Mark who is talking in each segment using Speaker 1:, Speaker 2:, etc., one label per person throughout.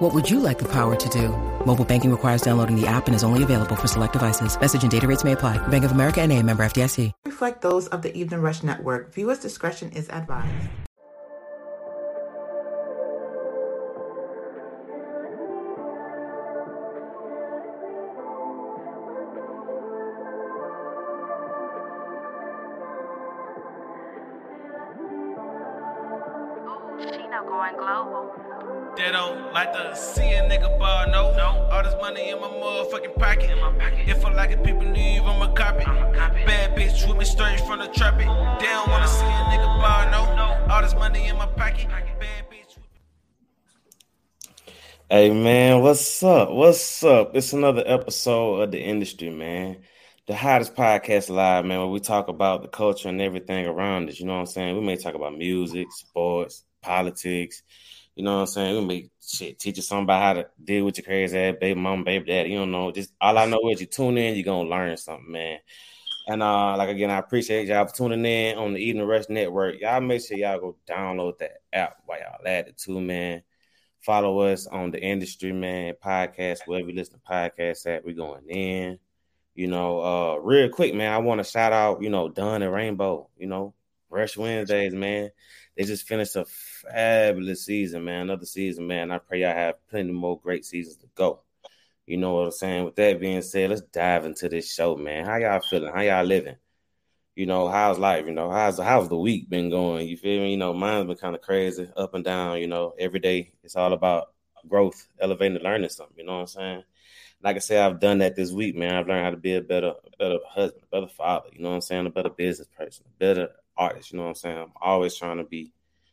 Speaker 1: What would you like the power to do? Mobile banking requires downloading the app and is only available for select devices. Message and data rates may apply. Bank of America and a member FDIC.
Speaker 2: Reflect those of the Evening Rush Network. Viewers' discretion is advised.
Speaker 3: going global.
Speaker 4: They don't like to see a nigga bar, no. no. All this money in my motherfucking pocket. In my pocket. If I like it, people leave on my carpet. Bad bitch with me straight from the trap it. They don't wanna see a nigga bar, no. no. All this money in my pocket. Bad bitch.
Speaker 5: Hey man, what's up? What's up? It's another episode of the industry, man. The hottest podcast live, man, where we talk about the culture and everything around us. You know what I'm saying? We may talk about music, sports, politics. You know what I'm saying? We may shit teach you something about how to deal with your crazy ass baby mom, baby daddy. You don't know. Just all I know is you tune in, you're gonna learn something, man. And uh, like again, I appreciate y'all for tuning in on the Evening Rush Network. Y'all make sure y'all go download that app while y'all at it too, man. Follow us on the industry, man, podcast, wherever you listen to podcasts at. We going in. You know, uh, real quick, man. I want to shout out, you know, Dunn and Rainbow, you know, Rush Wednesdays, man they just finished a fabulous season, man. Another season, man. I pray y'all have plenty more great seasons to go. You know what I'm saying? With that being said, let's dive into this show, man. How y'all feeling? How y'all living? You know, how's life? You know, how's how's the week been going? You feel me? You know, mine's been kind of crazy, up and down. You know, every day it's all about growth, elevating, learning something. You know what I'm saying? Like I said, I've done that this week, man. I've learned how to be a better, a better husband, a better father. You know what I'm saying? A better business person, a better artist. You know what I'm saying? I'm always trying to be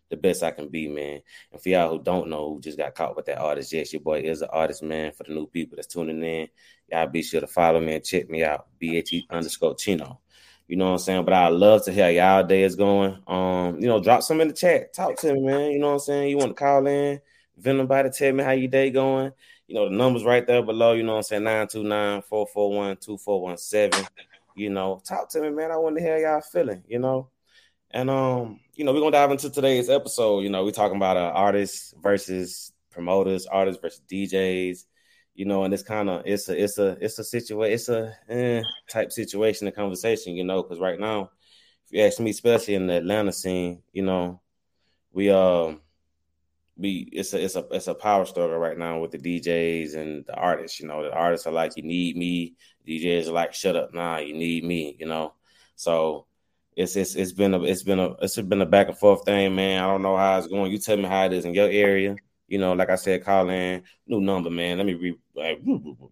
Speaker 5: the best I can be, man. And for y'all who don't know, who just got caught with that artist, yes, your boy is an artist, man. For the new people that's tuning in, y'all be sure to follow me and check me out, BHE underscore Chino. You know what I'm saying? But I love to hear y'all day is going. Um, you know, drop some in the chat. Talk to me, man. You know what I'm saying? You want to call in, vent about it, tell me how your day going. You know, the numbers right there below, you know what I'm saying? 929-441-2417. You know, talk to me, man. I want to hear y'all feeling, you know. And um, you know, we're gonna dive into today's episode. You know, we're talking about uh, artists versus promoters, artists versus DJs. You know, and it's kind of it's a it's a it's a situation it's a eh, type situation and conversation. You know, because right now, if you ask me, especially in the Atlanta scene, you know, we um we it's a it's a it's a power struggle right now with the DJs and the artists. You know, the artists are like, you need me. DJs are like, shut up, nah, you need me. You know, so it's it's it's been a it's been a it's been a back and forth thing, man. I don't know how it's going. You tell me how it is in your area. You know, like I said, call in new number, man. Let me re,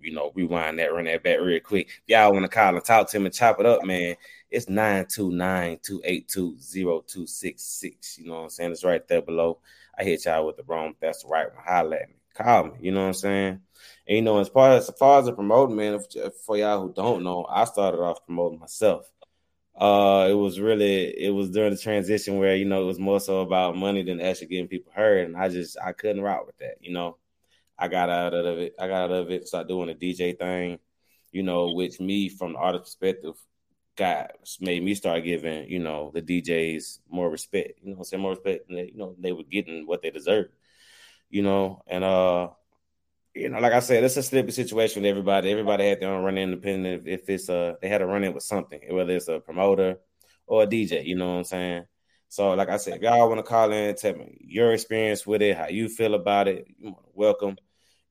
Speaker 5: you know rewind that, run that back real quick. If y'all want to call and talk to him and chop it up, man. It's 929-282-0266. You know what I'm saying? It's right there below. I hit y'all with the wrong. That's the right one. Holla at me. Call me. You know what I'm saying? And you know, as far as, as far as the promoting, man, for y'all who don't know, I started off promoting myself uh it was really it was during the transition where you know it was more so about money than actually getting people heard. And i just i couldn't rock with that you know. I got out of it i got out of it started doing the dj thing you know which me from the artist perspective got made me start giving you know the djs more respect you know say more respect they, you know they were getting what they deserved you know. And uh you know, like I said, it's a slippery situation with everybody. Everybody had their own run independent. If, it's a, they had to run in with something, whether it's a promoter or a DJ. You know what I'm saying? So, like I said, if y'all want to call in, tell me your experience with it, how you feel about it. Welcome.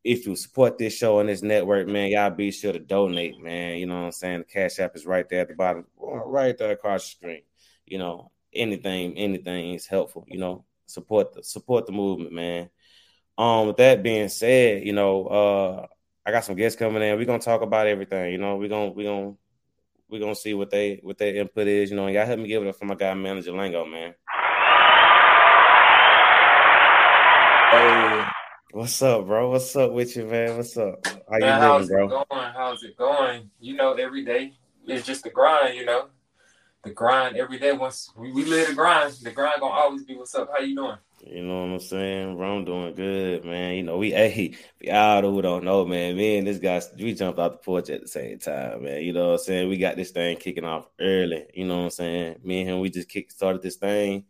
Speaker 5: If you support this show and this network, man, y'all be sure to donate, man. You know what I'm saying? The Cash App is right there at the bottom, right there across the screen. You know, anything, anything is helpful. You know, support the support the movement, man. Um, with that being said, you know, uh, I got some guests coming in. We're gonna talk about everything. You know, we're gonna we're gonna we're gonna see what they what their input is. You know, y'all help me give it up for my guy manager Lango, man. Hey, what's up, bro? What's up with you, man? What's up?
Speaker 6: How man, you how's bro? It going? How's it going? You know, every day it's just the grind. You know, the grind every day. Once we, we live the grind, the grind gonna always be what's up. How you doing?
Speaker 5: You know what I'm saying? I'm doing good, man. You know, we hey, we all who don't know, man. Me and this guy, we jumped out the porch at the same time, man. You know what I'm saying? We got this thing kicking off early. You know what I'm saying? Me and him, we just kick started this thing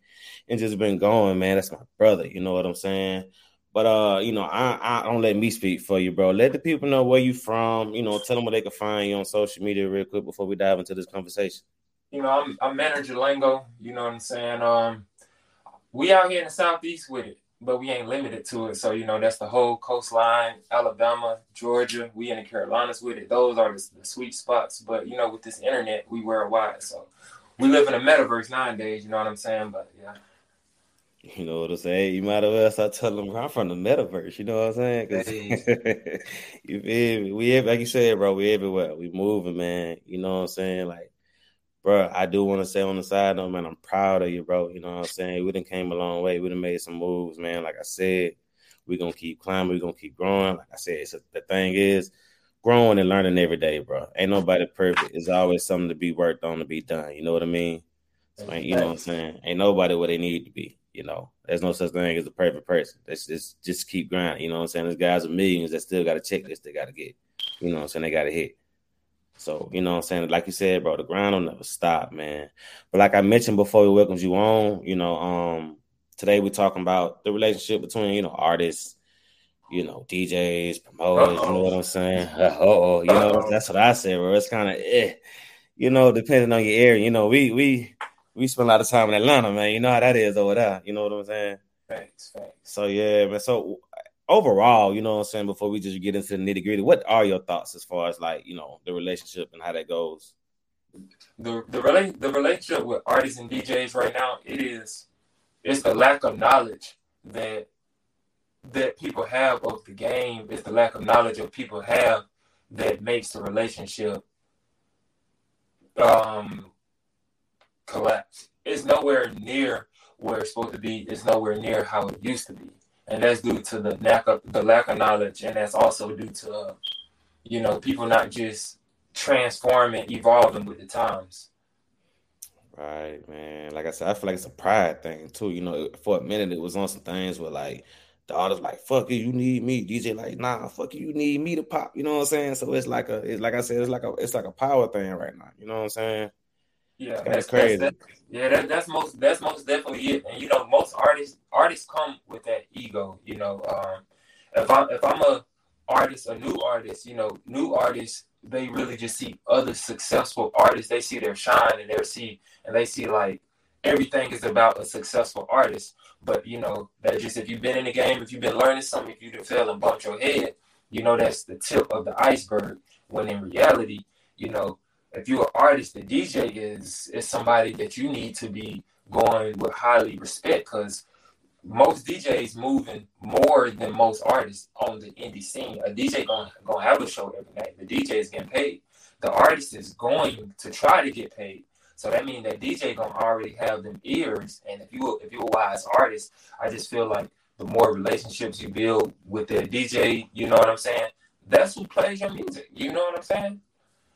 Speaker 5: and just been going, man. That's my brother. You know what I'm saying? But uh, you know, I, I don't let me speak for you, bro. Let the people know where you from. You know, tell them where they can find you on social media real quick before we dive into this conversation.
Speaker 6: You know, I'm I'm manager Lango. You know what I'm saying? Um, we out here in the southeast with it, but we ain't limited to it. So you know, that's the whole coastline, Alabama, Georgia. We in the Carolinas with it. Those are the, the sweet spots. But you know, with this internet, we worldwide. So we live in a metaverse nowadays. You know what I'm saying? But yeah.
Speaker 5: You know what I'm saying? You might as well start telling them I'm from the metaverse. You know what I'm saying? Cause you feel me? We like you said, bro. We everywhere. We moving, man. You know what I'm saying? Like, bro, I do want to say on the side though, man. I'm proud of you, bro. You know what I'm saying? We done came a long way. We done made some moves, man. Like I said, we're gonna keep climbing. we're gonna keep growing. Like I said, a, the thing is growing and learning every day, bro. Ain't nobody perfect. It's always something to be worked on to be done. You know what I mean? So, you know what I'm saying? Ain't nobody where they need to be. You know, there's no such thing as a perfect person. Let's just just keep grinding. You know what I'm saying? There's guys with millions that still got a checklist they got to get. You know what I'm saying? They got to hit. So, you know what I'm saying? Like you said, bro, the grind will never stop, man. But like I mentioned before we welcomed you on, you know, um, today we're talking about the relationship between, you know, artists, you know, DJs, promoters, Uh-oh. you know what I'm saying? Uh oh, you know, that's what I said, bro. It's kind of eh, you know, depending on your area. You know, we we we spend a lot of time in Atlanta, man. You know how that is over there. You know what I'm saying?
Speaker 6: Thanks, thanks.
Speaker 5: So yeah, man. So overall, you know what I'm saying, before we just get into the nitty gritty, what are your thoughts as far as like, you know, the relationship and how that goes?
Speaker 6: The the rela- the relationship with artists and DJs right now, it is it's the lack of knowledge that that people have of the game, it's the lack of knowledge of people have that makes the relationship um collapse. It's nowhere near where it's supposed to be. It's nowhere near how it used to be, and that's due to the lack of the lack of knowledge, and that's also due to uh, you know people not just transforming, evolving with the times.
Speaker 5: Right, man. Like I said, I feel like it's a pride thing too. You know, for a minute it was on some things where like the artist like, fuck you, you need me. DJ like, nah, fuck you, you need me to pop. You know what I'm saying? So it's like a it's like I said, it's like a it's like a power thing right now. You know what I'm saying?
Speaker 6: Yeah, that's crazy. That's, that's, yeah, that, that's most that's most definitely it. And you know, most artists artists come with that ego. You know, um, if I'm if I'm a artist, a new artist, you know, new artists, they really just see other successful artists. They see their shine and they see and they see like everything is about a successful artist. But you know, that just if you've been in the game, if you've been learning something, if you done fell and bumped your head, you know that's the tip of the iceberg. When in reality, you know, if you're an artist, the DJ is is somebody that you need to be going with highly respect because most DJs moving more than most artists on the indie scene. A DJ gonna, gonna have a show every night. The DJ is getting paid. The artist is going to try to get paid. So that means that DJ gonna already have them ears. And if you if you're a wise artist, I just feel like the more relationships you build with the DJ, you know what I'm saying? That's who plays your music. You know what I'm saying?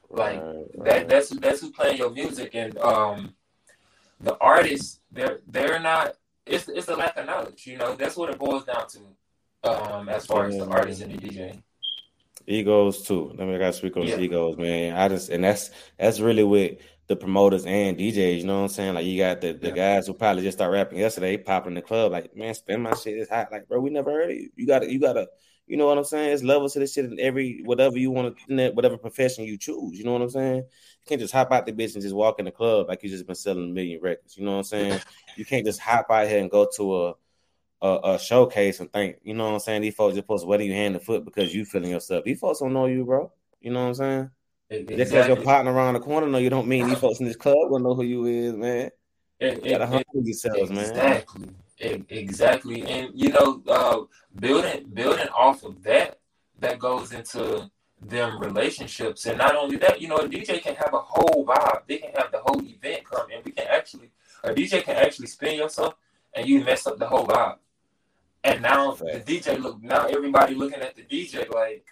Speaker 6: Like right, that that's that's who's playing your music and um the artists they're they're not it's it's a lack of knowledge, you know. That's what it boils down to. Um as far as the artists and the DJ.
Speaker 5: Egos too. Let me gotta speak on yeah. egos, man. I just and that's that's really what the promoters and DJs, you know what I'm saying? Like you got the, the yeah. guys who probably just start rapping yesterday, popping in the club, like, man, spend my shit is hot. Like, bro, we never heard it. You gotta you gotta you know what I'm saying? It's levels to this shit in every whatever you want to whatever profession you choose. You know what I'm saying? You can't just hop out the bitch and just walk in the club like you just been selling a million records. You know what I'm saying? you can't just hop out here and go to a a, a showcase and think, you know what I'm saying? These folks just supposed to wear you hand the foot because you feeling yourself. These folks don't know you, bro. You know what I'm saying? Exactly. Just because your partner around the corner no, you don't mean these folks in this club will know who you is, man. It, you gotta humble yourselves,
Speaker 6: man. Exactly. And you know, uh, building building off of that, that goes into them relationships, and not only that, you know, a DJ can have a whole vibe. They can have the whole event come, and we can actually, a DJ can actually spin yourself, and you mess up the whole vibe. And now the DJ look, now everybody looking at the DJ like,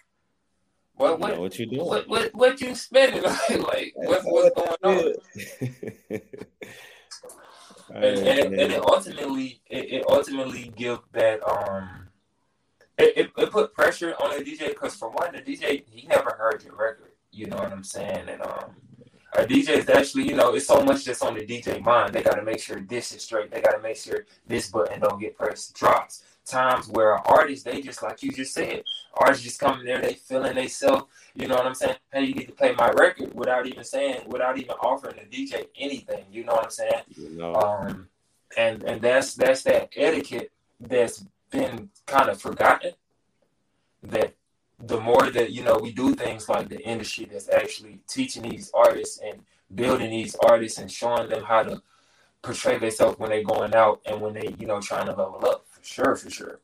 Speaker 6: what what, what you doing? What what what you spending? like, like what's, what's going on? and, and, and, it ultimately it, it ultimately give that um it, it, it, put pressure on the DJ because for one the DJ he never heard your record. You know what I'm saying? And um a DJ is actually, you know, it's so much that's on the DJ mind. They gotta make sure this is straight. They gotta make sure this button don't get pressed. Drops. Times where artists, they just like you just said, artists just come in there, they feeling they self, you know what I'm saying? Hey, you need to play my record without even saying, without even offering the DJ anything. You know what I'm saying? You know. Um, and and that's that's that etiquette that's been kind of forgotten. That the more that you know we do things like the industry that's actually teaching these artists and building these artists and showing them how to portray themselves when they're going out and when they you know trying to level up for sure for sure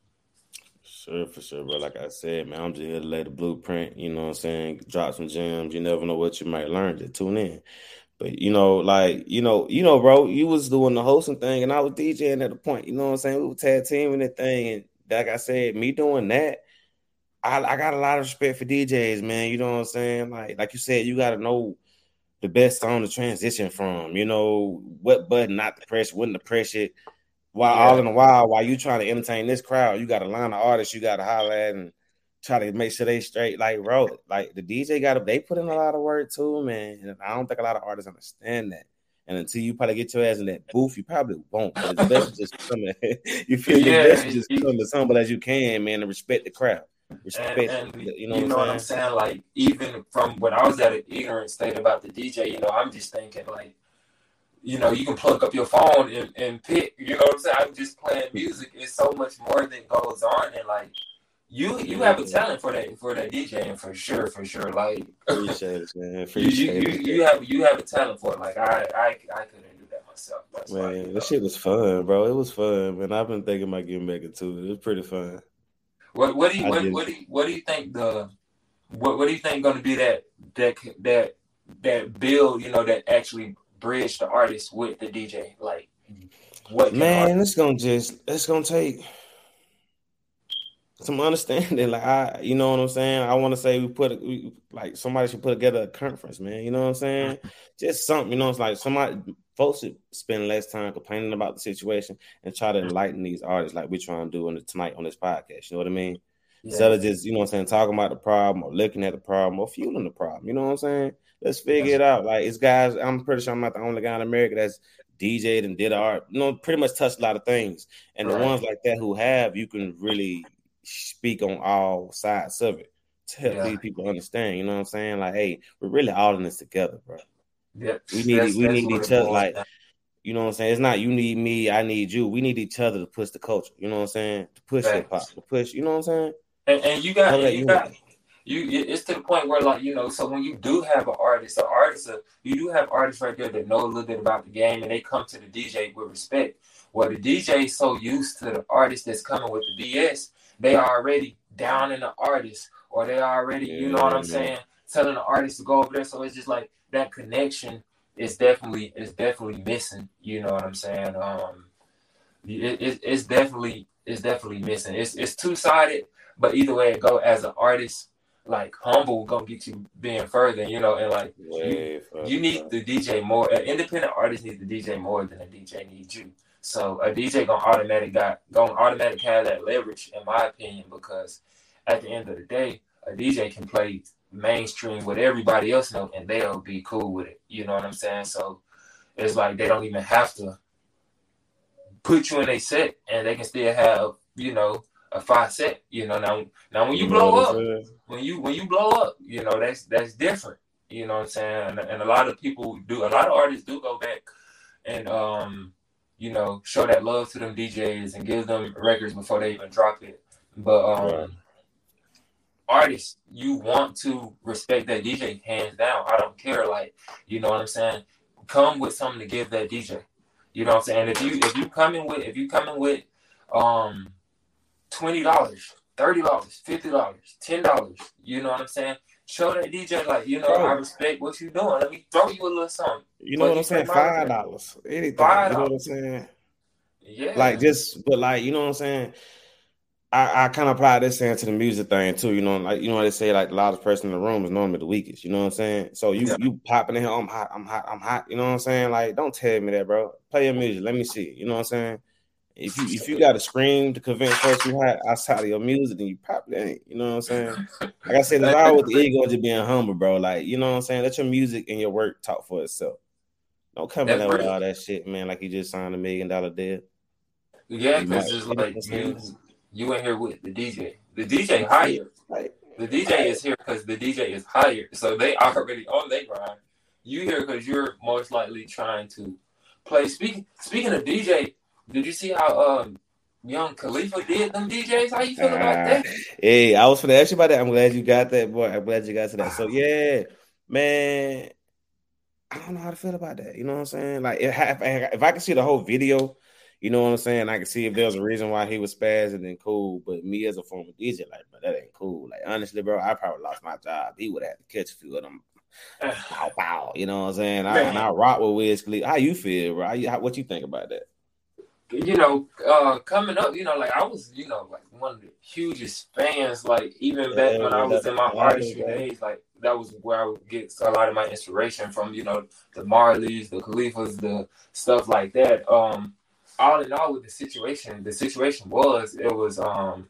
Speaker 5: Sure, for sure, bro. Like I said, man, I'm just here to lay the blueprint. You know what I'm saying? Drop some gems. You never know what you might learn. Just tune in. But you know, like you know, you know, bro, you was doing the hosting thing, and I was DJing at the point. You know what I'm saying? We were tag teaming the thing, and like I said, me doing that, I, I got a lot of respect for DJs, man. You know what I'm saying? Like, like you said, you got to know the best song to transition from. You know what button not to press, when to press it. While yeah. all in a while, while you trying to entertain this crowd, you got a line of artists you got to holler at and try to make sure they straight. Like, bro, like the DJ got to they put in a lot of work too, man. And I don't think a lot of artists understand that. And until you probably get your ass in that booth, you probably won't. But it's best just you feel yeah, your best just come as humble as you can, man, and respect the crowd. Respect,
Speaker 6: and, and you know, you know what, I'm saying? Like even from when I was at an ignorant state about the DJ, you know, I'm just thinking like you know, you can plug up your phone and, and pick, you know what I'm saying? I'm just playing music. It's so much more that goes on and like you you have a talent for that for that DJing for sure, for sure. Like appreciate it, man. Appreciate you, you, you, you have you have a talent for it. Like I I, I couldn't do that myself. That's
Speaker 5: man, this shit was fun, bro. It was fun, man. I've been thinking about getting back into it. It was pretty fun.
Speaker 6: What what do you what, what, do you what do you think the what what do you think going to be that that that that build you know that actually bridge the artist with the DJ? Like,
Speaker 5: what? Man, it's gonna just it's gonna take some understanding. Like I, you know what I'm saying. I want to say we put we, like somebody should put together a conference, man. You know what I'm saying? Mm-hmm. Just something. You know, it's like somebody folks should spend less time complaining about the situation and try to enlighten these artists, like we're trying to do in the, tonight on this podcast. You know what I mean? Yeah. Instead of just you know what I'm saying talking about the problem or looking at the problem or fueling the problem. You know what I'm saying? Let's figure it out. Like it's guys, I'm pretty sure I'm not the only guy in America that's DJed and did art, you know, pretty much touched a lot of things. And right. the ones like that who have, you can really speak on all sides of it to help yeah. these people understand. You know what I'm saying? Like, hey, we're really all in this together, bro. Yeah, we need that's, we that's need each other. Like, you know what I'm saying? It's not you need me, I need you. We need each other to push the culture. You know what I'm saying? To push hip hop, to push. You know what I'm saying?
Speaker 6: And, and you got, and you got, you it's to the point where like you know so when you do have an artist an artist uh, you do have artists right there that know a little bit about the game and they come to the dj with respect. Well the dj is so used to the artist that's coming with the bs they are already down in the artist or they are already yeah, you know what i'm saying telling the artist to go over there. So it's just like that connection is definitely is definitely missing you know what i'm saying? Um it, it, it's definitely it's definitely missing. It's it's two-sided but either way it go as an artist like humble gonna get you being further, you know, and like you, you, need the DJ more. An independent artist needs the DJ more than a DJ needs you. So a DJ gonna automatic got gonna automatic have that leverage, in my opinion, because at the end of the day, a DJ can play mainstream with everybody else know, and they'll be cool with it. You know what I'm saying? So it's like they don't even have to put you in a set, and they can still have you know a five set. You know, now now when you blow up, when you when you blow up, you know that's that's different. You know what I'm saying? And, and, a lot of people do. A lot of artists do go back and um, you know, show that love to them DJs and give them records before they even drop it. But um, right. artists, you want to respect that DJ hands down. I don't care. Like, you know what I'm saying? Come with something to give that DJ. You know what I'm saying? If you if you coming with if you coming with um twenty dollars, thirty dollars, fifty dollars, ten dollars. You know what I'm saying? Show that DJ like, you know, Bro. I respect what you're doing. Let me throw you a little something.
Speaker 5: You know but what I'm saying? Five dollars, anything. $5. You know what I'm saying? Yeah. Like just, but like, you know what I'm saying? I, I kind of apply this saying to the music thing too. You know, like you know what they say like the loudest person in the room is normally the weakest. You know what I'm saying? So you yeah. you popping in here, oh, I'm hot, I'm hot, I'm hot. You know what I'm saying? Like, don't tell me that, bro. Play your music. Let me see. You know what I'm saying? If you if you got to scream to convince folks you hot outside of your music, then you probably ain't. You know what I'm saying? Like I said, a lot with the ego just being humble, bro. Like you know what I'm saying? Let your music and your work talk for itself. Don't come in there with all that shit, man. Like you just signed a million dollar deal.
Speaker 6: Yeah, because it's like you, you in here with the DJ. The DJ hired. The DJ is here because the DJ is hired. So they already on their grind. You here because you're most likely trying to play. Speaking speaking of DJ, did you see how um young Khalifa did them DJs? How you feel uh, about that?
Speaker 5: Hey, I was gonna ask you about that. I'm glad you got that, boy. I'm glad you got to that. So yeah, man. I don't know how to feel about that. You know what I'm saying? Like if, if I can see the whole video you know what I'm saying? I can see if there's a reason why he was spazzing, then cool. But me as a former DJ, like, bro, that ain't cool. Like, honestly, bro, I probably lost my job. He would have to catch a few of them. Pow, pow, you know what I'm saying? I, and I rock with Wiz Khalifa. How you feel, bro? How you, how, what you think about that?
Speaker 6: You know, uh, coming up, you know, like I was, you know, like one of the hugest fans. Like even yeah, back when I was in my artistry days, like that was where I would get a lot of my inspiration from. You know, the Marleys, the Khalifas, the stuff like that. Um, all in all with the situation, the situation was it was um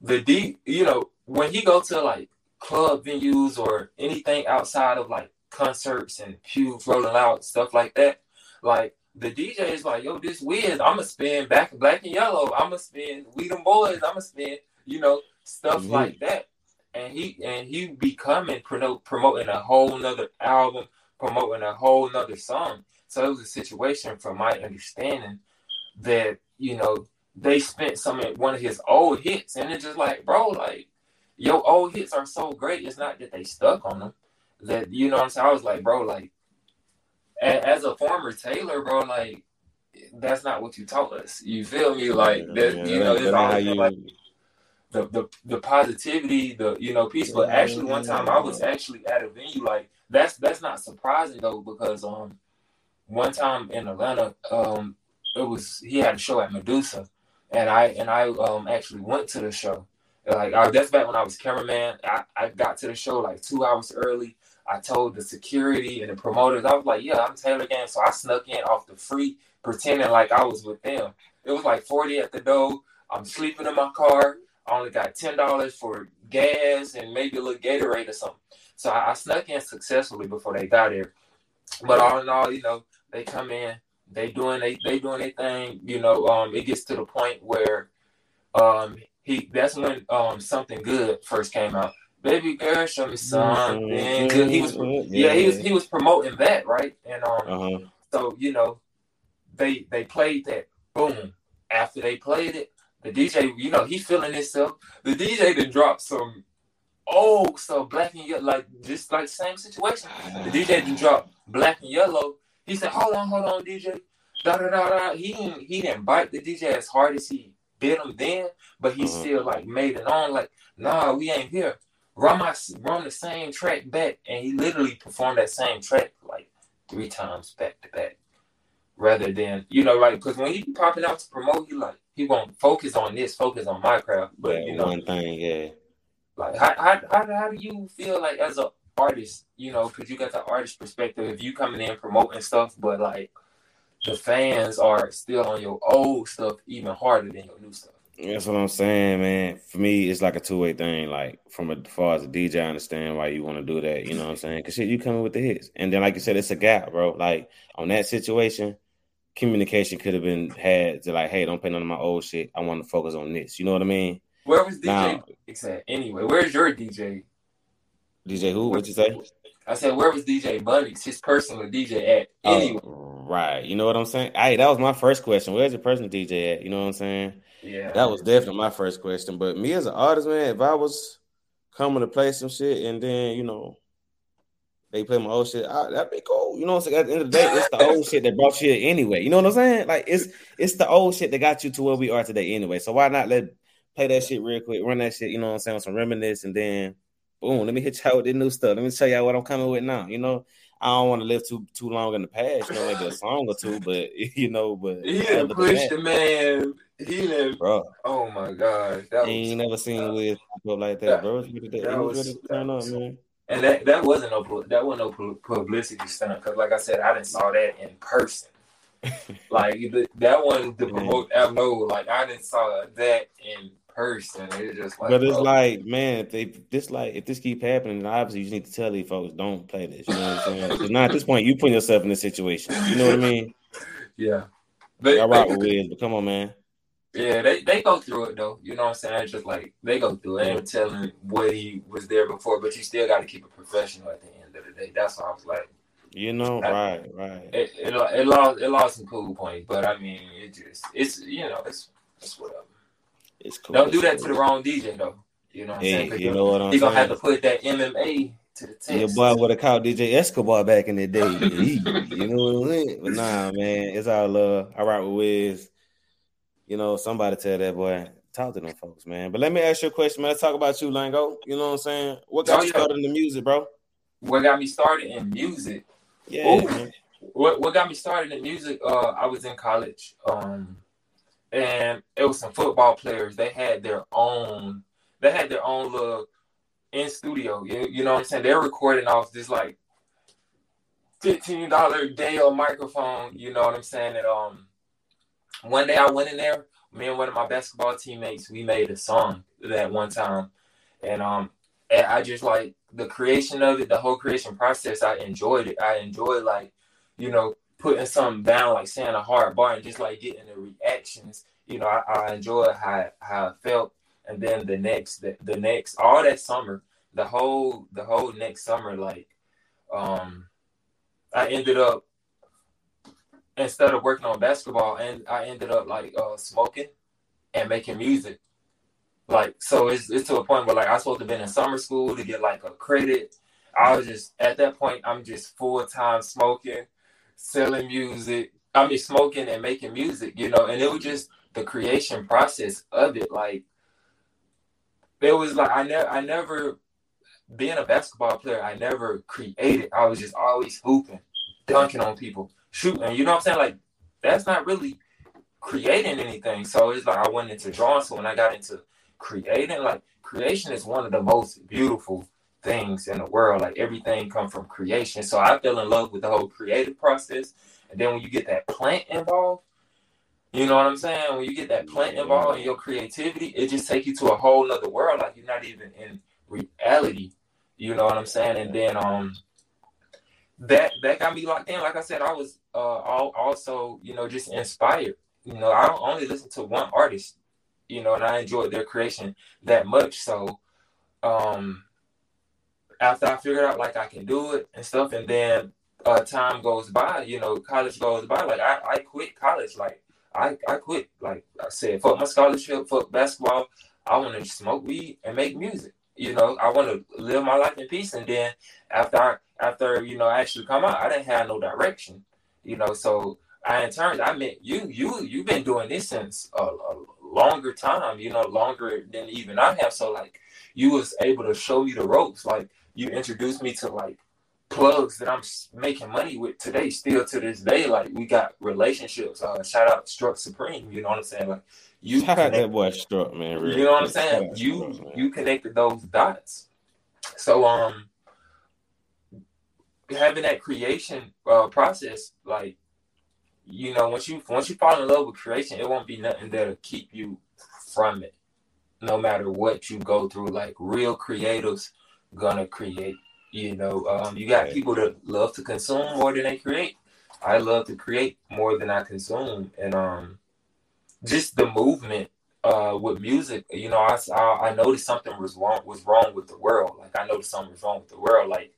Speaker 6: the deep, you know, when he go to like club venues or anything outside of like concerts and pews rolling out stuff like that, like the DJ is like, yo, this Wiz, I'ma spin back black and yellow, I'ma spin we them boys, I'ma spin, you know, stuff mm-hmm. like that. And he and he becoming promote, promoting a whole nother album, promoting a whole nother song. So it was a situation, from my understanding, that you know they spent some of one of his old hits, and it's just like, bro, like your old hits are so great. It's not that they stuck on them. That you know what I'm saying. I was like, bro, like as a former Taylor, bro, like that's not what you taught us. You feel me? Like that, yeah, you know, it's all you... like the, the the positivity, the you know, peace. But actually, one time I was actually at a venue. Like that's that's not surprising though, because um, one time in Atlanta, um, it was he had a show at Medusa, and I and I um actually went to the show. Like I, that's back when I was cameraman. I, I got to the show like two hours early. I told the security and the promoters, I was like, "Yeah, I'm Taylor Gang." So I snuck in off the free, pretending like I was with them. It was like forty at the door. I'm sleeping in my car. I only got ten dollars for gas and maybe a little Gatorade or something. So I, I snuck in successfully before they got here. But all in all, you know, they come in, they doing they they doing their thing. You know, um, it gets to the point where, um, he that's when um something good first came out. Baby girl, show me something mm-hmm. He was yeah. yeah, he was he was promoting that right, and um, uh-huh. so you know, they they played that. Boom. After they played it, the DJ, you know, he feeling himself. The DJ then dropped some oh so black and yellow, like just like same situation. The DJ then dropped black and yellow, he said, "Hold on, hold on, DJ." Da da da da. He didn't he didn't bite the DJ as hard as he bit him then, but he uh-huh. still like made it on like, "Nah, we ain't here." Run my run the same track back, and he literally performed that same track like three times back to back, rather than you know like because when he popping out to promote, he like he won't focus on this, focus on my craft. But yeah, you know,
Speaker 5: one thing, yeah.
Speaker 6: Like how, how how how do you feel like as a artist, you know, because you got the artist perspective. If you coming in promoting stuff, but like the fans are still on your old stuff even harder than your new stuff.
Speaker 5: That's what I'm saying, man. For me, it's like a two way thing. Like from as far as a DJ, I understand why you want to do that. You know what I'm saying? Because shit, you coming with the hits, and then like you said, it's a gap, bro. Like on that situation, communication could have been had to like, hey, don't play none of my old shit. I want to focus on this. You know what I mean?
Speaker 6: Where was DJ now, at anyway? Where's your DJ
Speaker 5: DJ who? What'd you say?
Speaker 6: I said, where was DJ Bonics, his personal DJ at? Oh, anyway.
Speaker 5: Oh, right. You know what I'm saying? Hey, that was my first question. Where's your personal DJ at? You know what I'm saying?
Speaker 6: Yeah.
Speaker 5: That was definitely my first question. But me as an artist, man, if I was coming to play some shit and then, you know, they play my old shit, I, that'd be cool. You know what I'm saying? At the end of the day, it's the old shit that brought you here anyway. You know what I'm saying? Like it's it's the old shit that got you to where we are today anyway. So why not let play that shit real quick, run that shit, you know what I'm saying, some reminisce and then boom, let me hit y'all with the new stuff. Let me tell y'all what I'm coming with now. You know, I don't want to live too too long in the past. You know, maybe a song or two, but you know, but
Speaker 6: he didn't push the man. He didn't,
Speaker 5: bro.
Speaker 6: Oh my god, that
Speaker 5: he
Speaker 6: was,
Speaker 5: ain't never seen with up like that, that bro. Was, that was, to turn up, man.
Speaker 6: And that that wasn't no that wasn't no publicity stunt because, like I said, I didn't saw that in person. like that one, the promote I know, like I didn't saw that in person. It's just like,
Speaker 5: but it's bro. like, man, if they this like if this keep happening, obviously you need to tell these folks don't play this. You know what I'm saying? Because now at this point, you putting yourself in this situation. You know what I mean?
Speaker 6: Yeah.
Speaker 5: But I rock with Wiz, but come on, man.
Speaker 6: Yeah, they, they go through it though. You know what I'm saying? It's just like they go through it. and telling what he was there before, but you still got to keep it professional at the end of the day. That's all I was like.
Speaker 5: You know, I, right, right.
Speaker 6: It, it, it lost it lost some cool points, but I mean, it just it's you know it's it's whatever.
Speaker 5: It's cool.
Speaker 6: Don't do that to the wrong DJ though. You know what I'm
Speaker 5: hey,
Speaker 6: saying?
Speaker 5: You know what I'm
Speaker 6: he
Speaker 5: saying?
Speaker 6: gonna have to put that MMA to the test.
Speaker 5: Your boy would have called DJ Escobar back in the day. you know what I'm saying? But nah, man, it's all love. I rock with Wiz. You know, somebody tell that boy, talk to them folks, man. But let me ask you a question, man. Let's talk about you, Lango. You know what I'm saying? What got oh, you started in the music, bro?
Speaker 6: What got me started in music?
Speaker 5: Yeah.
Speaker 6: What what got me started in music? Uh, I was in college. Um, and it was some football players. They had their own. They had their own little in studio. You, you know what I'm saying? They're recording off this like fifteen dollar Dale microphone. You know what I'm saying? And um, one day I went in there. Me and one of my basketball teammates, we made a song that one time, and um, and I just like the creation of it, the whole creation process. I enjoyed it. I enjoyed like, you know, putting something down, like saying a hard bar, and just like getting the reactions. You know, I, I enjoyed how how it felt, and then the next, the, the next, all that summer, the whole the whole next summer, like, um, I ended up instead of working on basketball, and I ended up like uh, smoking and making music. Like so, it's it's to a point where like I supposed to be in summer school to get like a credit. I was just at that point. I'm just full time smoking, selling music. I mean, smoking and making music. You know, and it was just the creation process of it. Like it was like I never I never being a basketball player. I never created. I was just always hooping, dunking on people shooting. You know what I'm saying? Like that's not really creating anything. So it's like I went into drawing. So when I got into creating, like creation is one of the most beautiful things in the world. Like everything come from creation. So I fell in love with the whole creative process. And then when you get that plant involved, you know what I'm saying? When you get that plant involved in your creativity, it just takes you to a whole other world. Like you're not even in reality. You know what I'm saying? And then um that that got me locked in. Like I said, I was uh also, you know, just inspired. You know, I don't only listen to one artist, you know, and I enjoyed their creation that much. So um after I figured out like I can do it and stuff, and then uh time goes by, you know, college goes by, like I, I quit college, like I, I quit, like I said, fuck my scholarship, fuck basketball. I want to smoke weed and make music. You know, I want to live my life in peace. And then after I, after you know, I actually come out, I didn't have no direction. You know, so I in turn I met you. You you've been doing this since a, a longer time. You know, longer than even I have. So like, you was able to show me the ropes. Like you introduced me to like plugs that I'm making money with today, still to this day. Like we got relationships. Uh, shout out Struck Supreme. You know what I'm saying? Like you
Speaker 5: shout out that boy Struck, man.
Speaker 6: Really. You know what I'm saying? You Struck, you connected those dots. So um, having that creation uh, process, like you know, once you once you fall in love with creation, it won't be nothing that'll keep you from it. No matter what you go through, like real creatives gonna create you know, um, you got people that love to consume more than they create. I love to create more than I consume, and um, just the movement uh, with music. You know, I, I, I noticed something was wrong was wrong with the world. Like I noticed something was wrong with the world. Like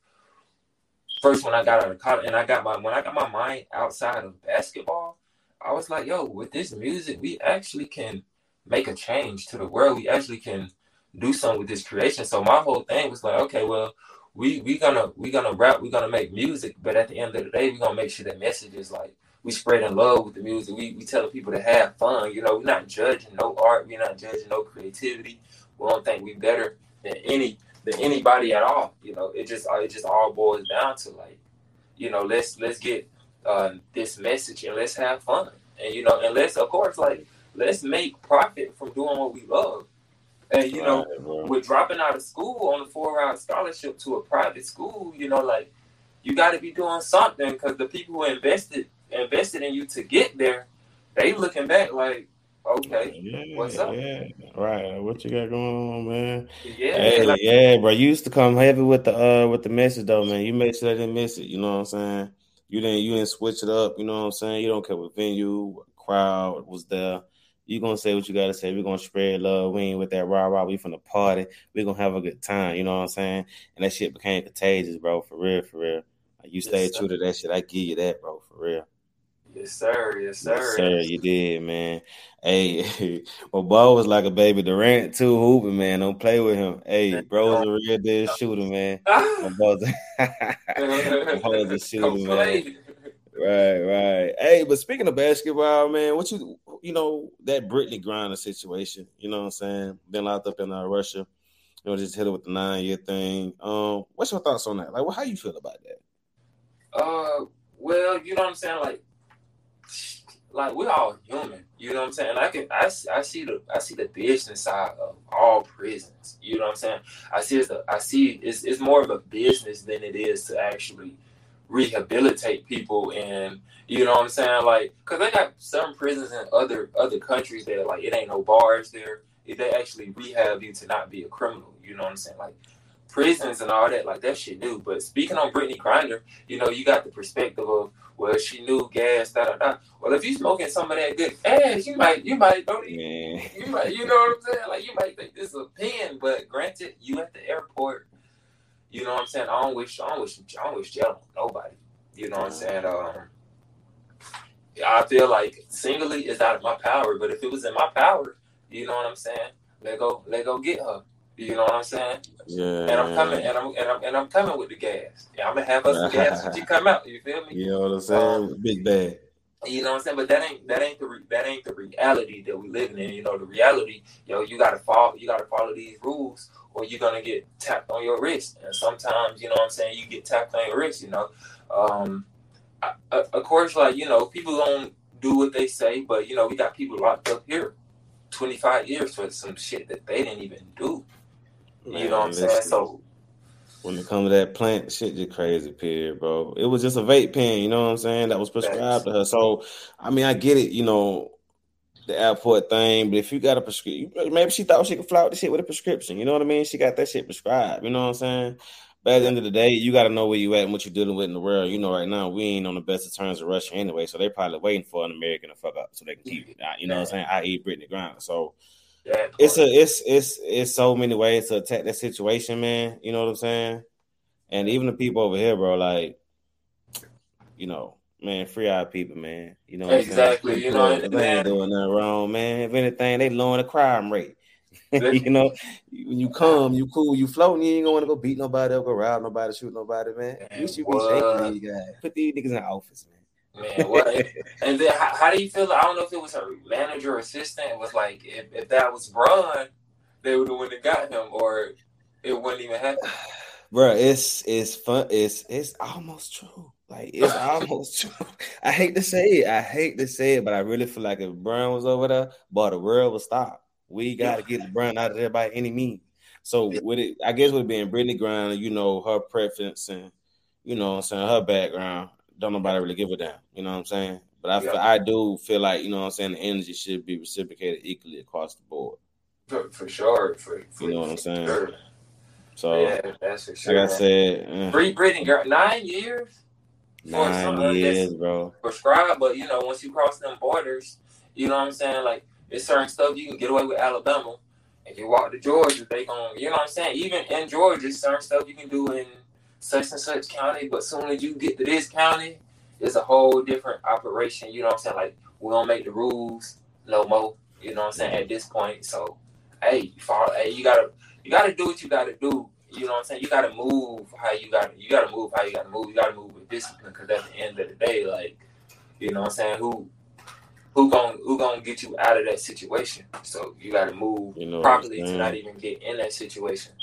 Speaker 6: first when I got out of college, and I got my when I got my mind outside of basketball, I was like, yo, with this music, we actually can make a change to the world. We actually can do something with this creation. So my whole thing was like, okay, well, we we gonna we gonna rap, we gonna make music, but at the end of the day, we gonna make sure that message is like we spreading love with the music. We we telling people to have fun. You know, we're not judging no art, we're not judging no creativity. We don't think we better than any than anybody at all. You know, it just it just all boils down to like you know, let's let's get uh, this message and let's have fun. And you know, and let's of course like let's make profit from doing what we love. And you know, right, with dropping out of school on a four hour scholarship to a private school, you know, like you got to be doing something because the people who invested invested in you to get there, they looking back like, okay, yeah, what's up?
Speaker 5: Yeah, right. What you got going on, man?
Speaker 6: Yeah,
Speaker 5: hey,
Speaker 6: like,
Speaker 5: yeah, bro. You used to come heavy with the uh with the message though, man. You made sure I didn't miss it. You know what I'm saying? You didn't you didn't switch it up. You know what I'm saying? You don't care what venue, crowd was there. You gonna say what you gotta say. We're gonna spread love. We ain't with that rah rah. We from the party. We gonna have a good time. You know what I'm saying? And that shit became contagious, bro. For real, for real. Like you yes, true to that shit. I give you that, bro. For real.
Speaker 6: Yes, sir. Yes, sir. Yes,
Speaker 5: sir. You did, man. Hey, well, boy was like a baby Durant too, hooping, man. Don't play with him. Hey, bro was a real dead shooter, man. my boy was a, a shooter, man. Right, right. Hey, but speaking of basketball, man, what you you know that Brittney Griner situation? You know what I'm saying? Been locked up in uh, Russia. You know, just hit it with the nine year thing. Um, what's your thoughts on that? Like, well, how you feel about that?
Speaker 6: Uh, well, you know what I'm saying. Like, like we're all human. You know what I'm saying? I can I, I see the I see the business side of all prisons. You know what I'm saying? I see it's I see it's it's more of a business than it is to actually rehabilitate people and you know what I'm saying? Like, cause they got some prisons in other other countries that like it ain't no bars there. They actually rehab you to not be a criminal. You know what I'm saying? Like prisons and all that, like that shit new. But speaking on Brittney Griner, you know, you got the perspective of well, she knew gas, da da da. Well, if you smoking some of that good ass, you might, you might don't even, you might, you know what I'm saying? Like you might think this is a pen, but granted, you at the airport, you know what I'm saying? I don't wish, I don't wish, I don't wish jail on nobody. You know what I'm saying? Um, I feel like singly is out of my power, but if it was in my power, you know what I'm saying? Let go, let go, get her. You know what I'm saying?
Speaker 5: Yeah. And
Speaker 6: I'm coming, and I'm and I'm and I'm coming with the gas. Yeah, I'm gonna have us some gas when you come out. You feel me?
Speaker 5: You know what I'm saying? Um, Big bag.
Speaker 6: You know what I'm saying? But that ain't that ain't the re- that ain't the reality that we living in. You know, the reality, yo, you gotta follow you gotta follow these rules, or you're gonna get tapped on your wrist. And sometimes, you know what I'm saying, you get tapped on your wrist. You know, um, Uh, of course, like you know, people don't do what they say, but you know, we got people locked up here, 25 years for some shit that they didn't even do. Man, you know what I'm saying? So
Speaker 5: when it comes to that plant, shit just crazy, period, bro. It was just a vape pen, you know what I'm saying? That was prescribed to her. So I mean, I get it, you know, the airport thing, but if you got a prescription, maybe she thought she could fly out the shit with a prescription. You know what I mean? She got that shit prescribed. You know what I'm saying? But at the end of the day, you got to know where you at and what you're dealing with in the world. You know, right now we ain't on the best of terms with Russia anyway, so they probably waiting for an American to fuck up so they can keep it. You know what I'm saying? I eat Brittney Griner. So it's a it's it's it's so many ways to attack that situation, man. You know what I'm saying? And even the people over here, bro, like, you know, man, free our people, man. You know,
Speaker 6: exactly. You know,
Speaker 5: they ain't doing nothing wrong, man. If anything, they lowering the crime rate. you know, when you come, you cool, you floating, you ain't to want to go beat nobody up, go rob nobody, shoot nobody, man. man you should be shaking these guys. Put these niggas in the office, man.
Speaker 6: Man, what? and then how, how, do you feel? I don't know if it was her manager or assistant. It was like if, if that was Bron, they would have went and got him, or it wouldn't even happen.
Speaker 5: Bro, it's it's fun. It's it's almost true. Like it's almost true. I hate to say it. I hate to say it, but I really feel like if Bron was over there, but the world would stop. We got to get Bron out of there by any means. So with it, I guess with being Brittney Griner, you know her preference and you know I'm saying her background don't nobody really give a damn. You know what I'm saying? But I, yeah. I do feel like you know what I'm saying. The energy should be reciprocated equally across the board.
Speaker 6: For, for sure. For, for,
Speaker 5: you know what I'm saying? Sure. So
Speaker 6: yeah, that's for sure.
Speaker 5: Like I said, uh,
Speaker 6: free Brittney Griner, nine years.
Speaker 5: Nine years, bro.
Speaker 6: Prescribed, but you know, once you cross them borders, you know what I'm saying. Like it's certain stuff you can get away with Alabama. If you walk to Georgia, they going you know what I'm saying. Even in Georgia, certain stuff you can do in such and such county, but soon as you get to this county, it's a whole different operation. You know what I'm saying? Like we don't make the rules no more. You know what I'm saying? At this point, so hey, you follow. Hey, you gotta you gotta do what you gotta do. You know what I'm saying? You gotta move how you gotta you gotta move how you gotta move. You gotta move with discipline because at the end of the day, like you know what I'm saying, who who gonna who gonna get you out of that situation? So you gotta move you know properly to not even get in that situation.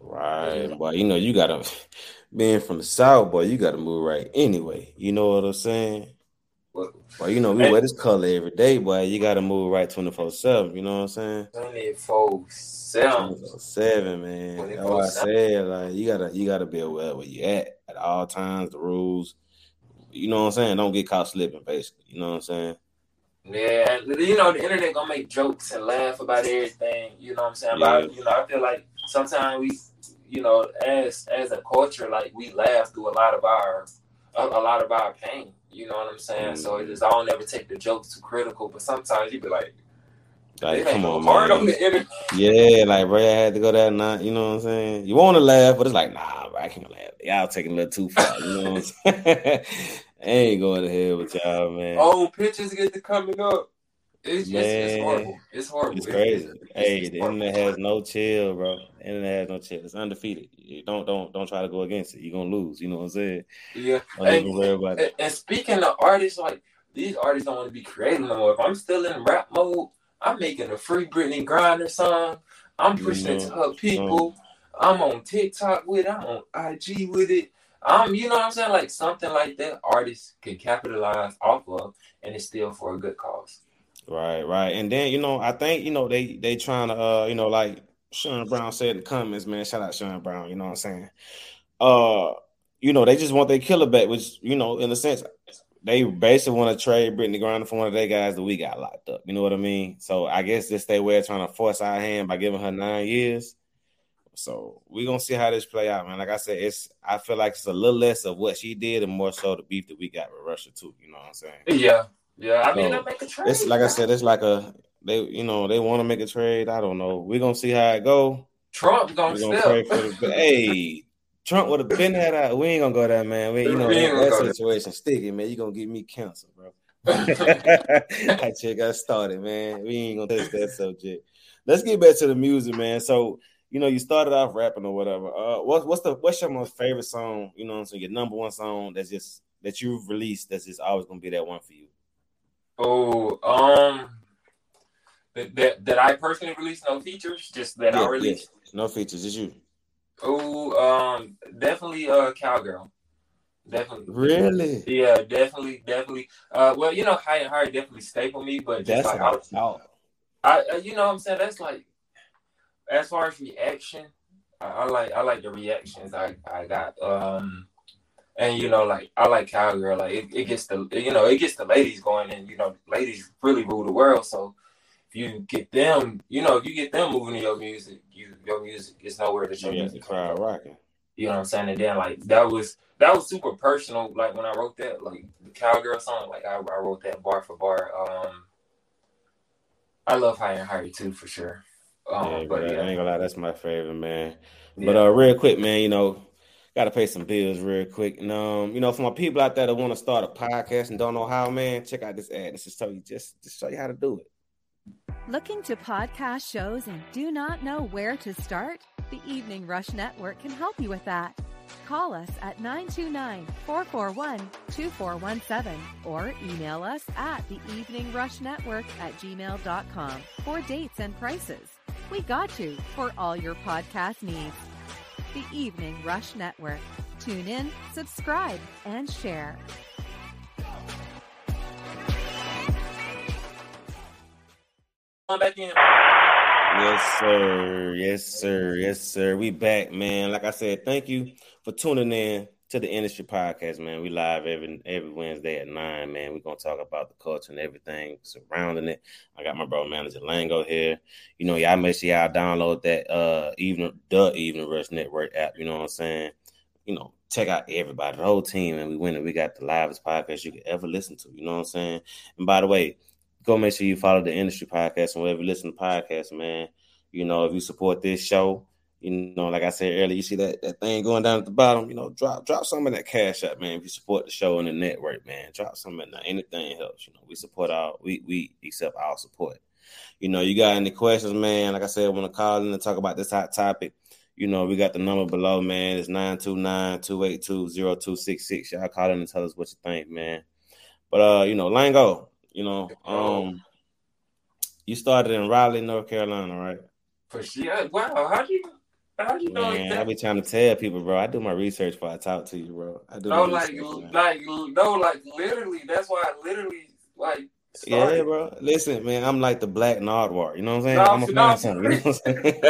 Speaker 5: Right, boy. You know you gotta being from the south, boy. You gotta move right anyway. You know what I'm saying? Well, you know, we wear this color every day, boy. You got to move right 24 7. You know what I'm saying?
Speaker 6: 24 7.
Speaker 5: 7, man. That's what I said. Like, you got to you gotta be aware where you at at all times, the rules. You know what I'm saying? Don't get caught slipping, basically. You know what I'm saying?
Speaker 6: Yeah, you know, the internet gonna make jokes and laugh about everything. You know what I'm saying? Yeah. But, you know, I feel like sometimes we, you know, as as a culture, like we laugh through a lot of our a, a lot of our pain. You know what I'm saying? Mm. So it is I don't ever take the jokes too critical, but sometimes you be like,
Speaker 5: like, come on, man. On yeah, like, bro, I had to go that night. You know what I'm saying? You want to laugh, but it's like, nah, bro, I can't laugh. Y'all taking a little too far. You know what I'm saying? I ain't going to hell with y'all, man.
Speaker 6: Oh, pictures get to coming up. It's, man, it's, it's horrible. It's horrible.
Speaker 5: It's crazy. It's, hey, the internet has no chill, bro. The internet has no chill. It's undefeated. You don't don't don't try to go against it. You're gonna lose. You know what I'm saying?
Speaker 6: Yeah. And, and, and, speaking of artists, like these artists don't want to be creative no more. If I'm still in rap mode, I'm making a free Brittney Griner song. I'm pushing it to her people. I'm on TikTok with it. I'm on IG with it. Um, you know what I'm saying? Like something like that, artists can capitalize off of, and it's still for a good cause.
Speaker 5: Right, right. And then you know, I think you know they they trying to uh, you know, like Sean Brown said in the comments, man. Shout out Sean Brown, you know what I'm saying? Uh, you know, they just want their killer back, which, you know, in a sense, they basically want to trade Brittney Griner for one of their guys that we got locked up. You know what I mean? So I guess this they way trying to force our hand by giving her nine years. So we're gonna see how this play out, man. Like I said, it's I feel like it's a little less of what she did and more so the beef that we got with Russia too. You know what I'm saying?
Speaker 6: Yeah, yeah, I mean, so, make a trade.
Speaker 5: It's like I said, it's like a they, you know, they want to make a trade. I don't know. We're gonna see how it go.
Speaker 6: Trump gonna, gonna pray for
Speaker 5: the hey. Trump would have been that out. We ain't gonna go that man. We, you know, that, that situation sticky, man. You gonna give me cancer, bro. I check got started, man. We ain't gonna touch that subject. Let's get back to the music, man. So, you know, you started off rapping or whatever. Uh, what's what's the what's your most favorite song? You know, so your number one song that's just that you've released that's just always gonna be that one for you.
Speaker 6: Oh, um, that, that, that I personally released, no features, just that yeah, I released.
Speaker 5: No features, just you.
Speaker 6: Oh, um, definitely uh cowgirl. Definitely.
Speaker 5: Really?
Speaker 6: Yeah, definitely, definitely. Uh, well, you know, high and high definitely staple me, but just that's like I, I, I, you know, what I'm saying that's like, as far as reaction, I, I like, I like the reactions I, I got. Um, and you know, like I like cowgirl. Like it, it gets the you know it gets the ladies going, and you know, ladies really rule the world. So if you get them, you know, if you get them moving to your music, you your music is nowhere to your yeah, music.
Speaker 5: crowd rocking.
Speaker 6: You know what I'm saying? And then like that was that was super personal. Like when I wrote that, like the cowgirl song, like I, I wrote that bar for bar. Um, I love higher and higher too for sure. Um,
Speaker 5: yeah, but yeah. I ain't gonna lie, that's my favorite man. But uh, real quick, man, you know, got to pay some bills real quick. And um, you know, for my people out there that want to start a podcast and don't know how, man, check out this ad. This is tell you just just show you how to do it.
Speaker 7: Looking to podcast shows and do not know where to start? The Evening Rush Network can help you with that. Call us at 929 441 2417 or email us at the Evening Rush Network at gmail.com for dates and prices. We got you for all your podcast needs the Evening Rush Network. Tune in, subscribe, and share.
Speaker 6: back in.
Speaker 5: Yes, sir. Yes, sir. Yes, sir. We back, man. Like I said, thank you for tuning in to the industry podcast, man. We live every every Wednesday at nine, man. We're gonna talk about the culture and everything surrounding it. I got my bro manager Lango here. You know, y'all make sure y'all download that uh evening the evening rush network app, you know what I'm saying? You know, check out everybody, the whole team, and we win it. We got the livest podcast you could ever listen to, you know what I'm saying? And by the way, go make sure you follow the industry podcast and wherever you listen to podcasts, man. You know, if you support this show, you know, like I said earlier, you see that, that thing going down at the bottom, you know, drop drop some of that cash up, man. If you support the show and the network, man, drop some of that. Anything helps. You know, we support our we we accept our support. You know, you got any questions, man? Like I said, I want to call in and talk about this hot topic. You know, we got the number below, man. It's 929-282-0266. Y'all call in and tell us what you think, man. But uh, you know, Lango, you know, um you started in Raleigh, North Carolina, right?
Speaker 6: For sure. Wow, how do you How you know
Speaker 5: Man? I be trying to tell people, bro. I do my research before I talk to you, bro. I do.
Speaker 6: No, like,
Speaker 5: research,
Speaker 6: like, no, like, literally. That's why I literally like.
Speaker 5: Yeah, bro. Listen, man, I'm like the black Nardwuar. You know what I'm saying?
Speaker 6: No,
Speaker 5: I'm gonna
Speaker 6: no,
Speaker 5: find something. You know what I'm saying?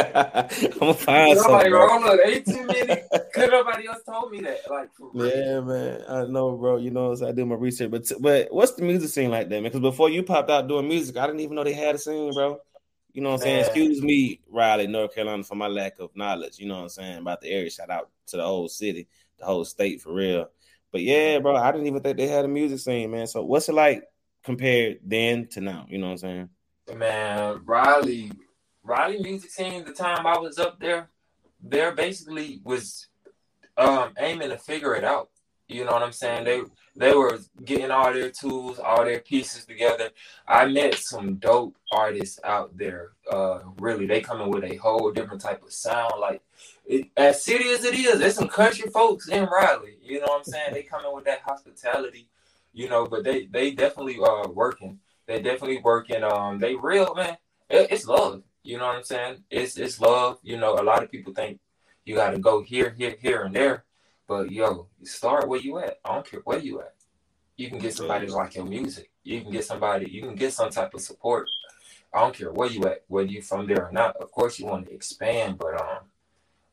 Speaker 5: I'm gonna find
Speaker 6: You know,
Speaker 5: something.
Speaker 6: like,
Speaker 5: bro.
Speaker 6: ain't too many. Could nobody else told me that? Like.
Speaker 5: Yeah, man. I know, bro. You know, so I do my research. But but what's the music scene like that, man? Because before you popped out doing music, I didn't even know they had a scene, bro. You know what I'm saying?
Speaker 6: Man.
Speaker 5: Excuse me, Raleigh, North Carolina, for my lack of knowledge. You know what I'm saying about the area. Shout out to the whole city, the whole state, for real. But yeah, bro, I didn't even think they had a music scene, man. So what's it like compared then to now? You know what I'm saying?
Speaker 6: Man, Riley, Riley music scene. The time I was up there, there basically was um aiming to figure it out. You know what I'm saying? They they were getting all their tools, all their pieces together. I met some dope artists out there. Uh, really, they coming with a whole different type of sound. Like it, as city as it is, there's some country folks in Riley. You know what I'm saying? They coming with that hospitality. You know, but they they definitely are working. They definitely working. Um, they real man. It, it's love. You know what I'm saying? It's it's love. You know, a lot of people think you got to go here, here, here, and there. But yo, start where you at. I don't care where you at. You can get somebody to like your music. You can get somebody. You can get some type of support. I don't care where you at, whether you from there or not. Of course, you want to expand, but um,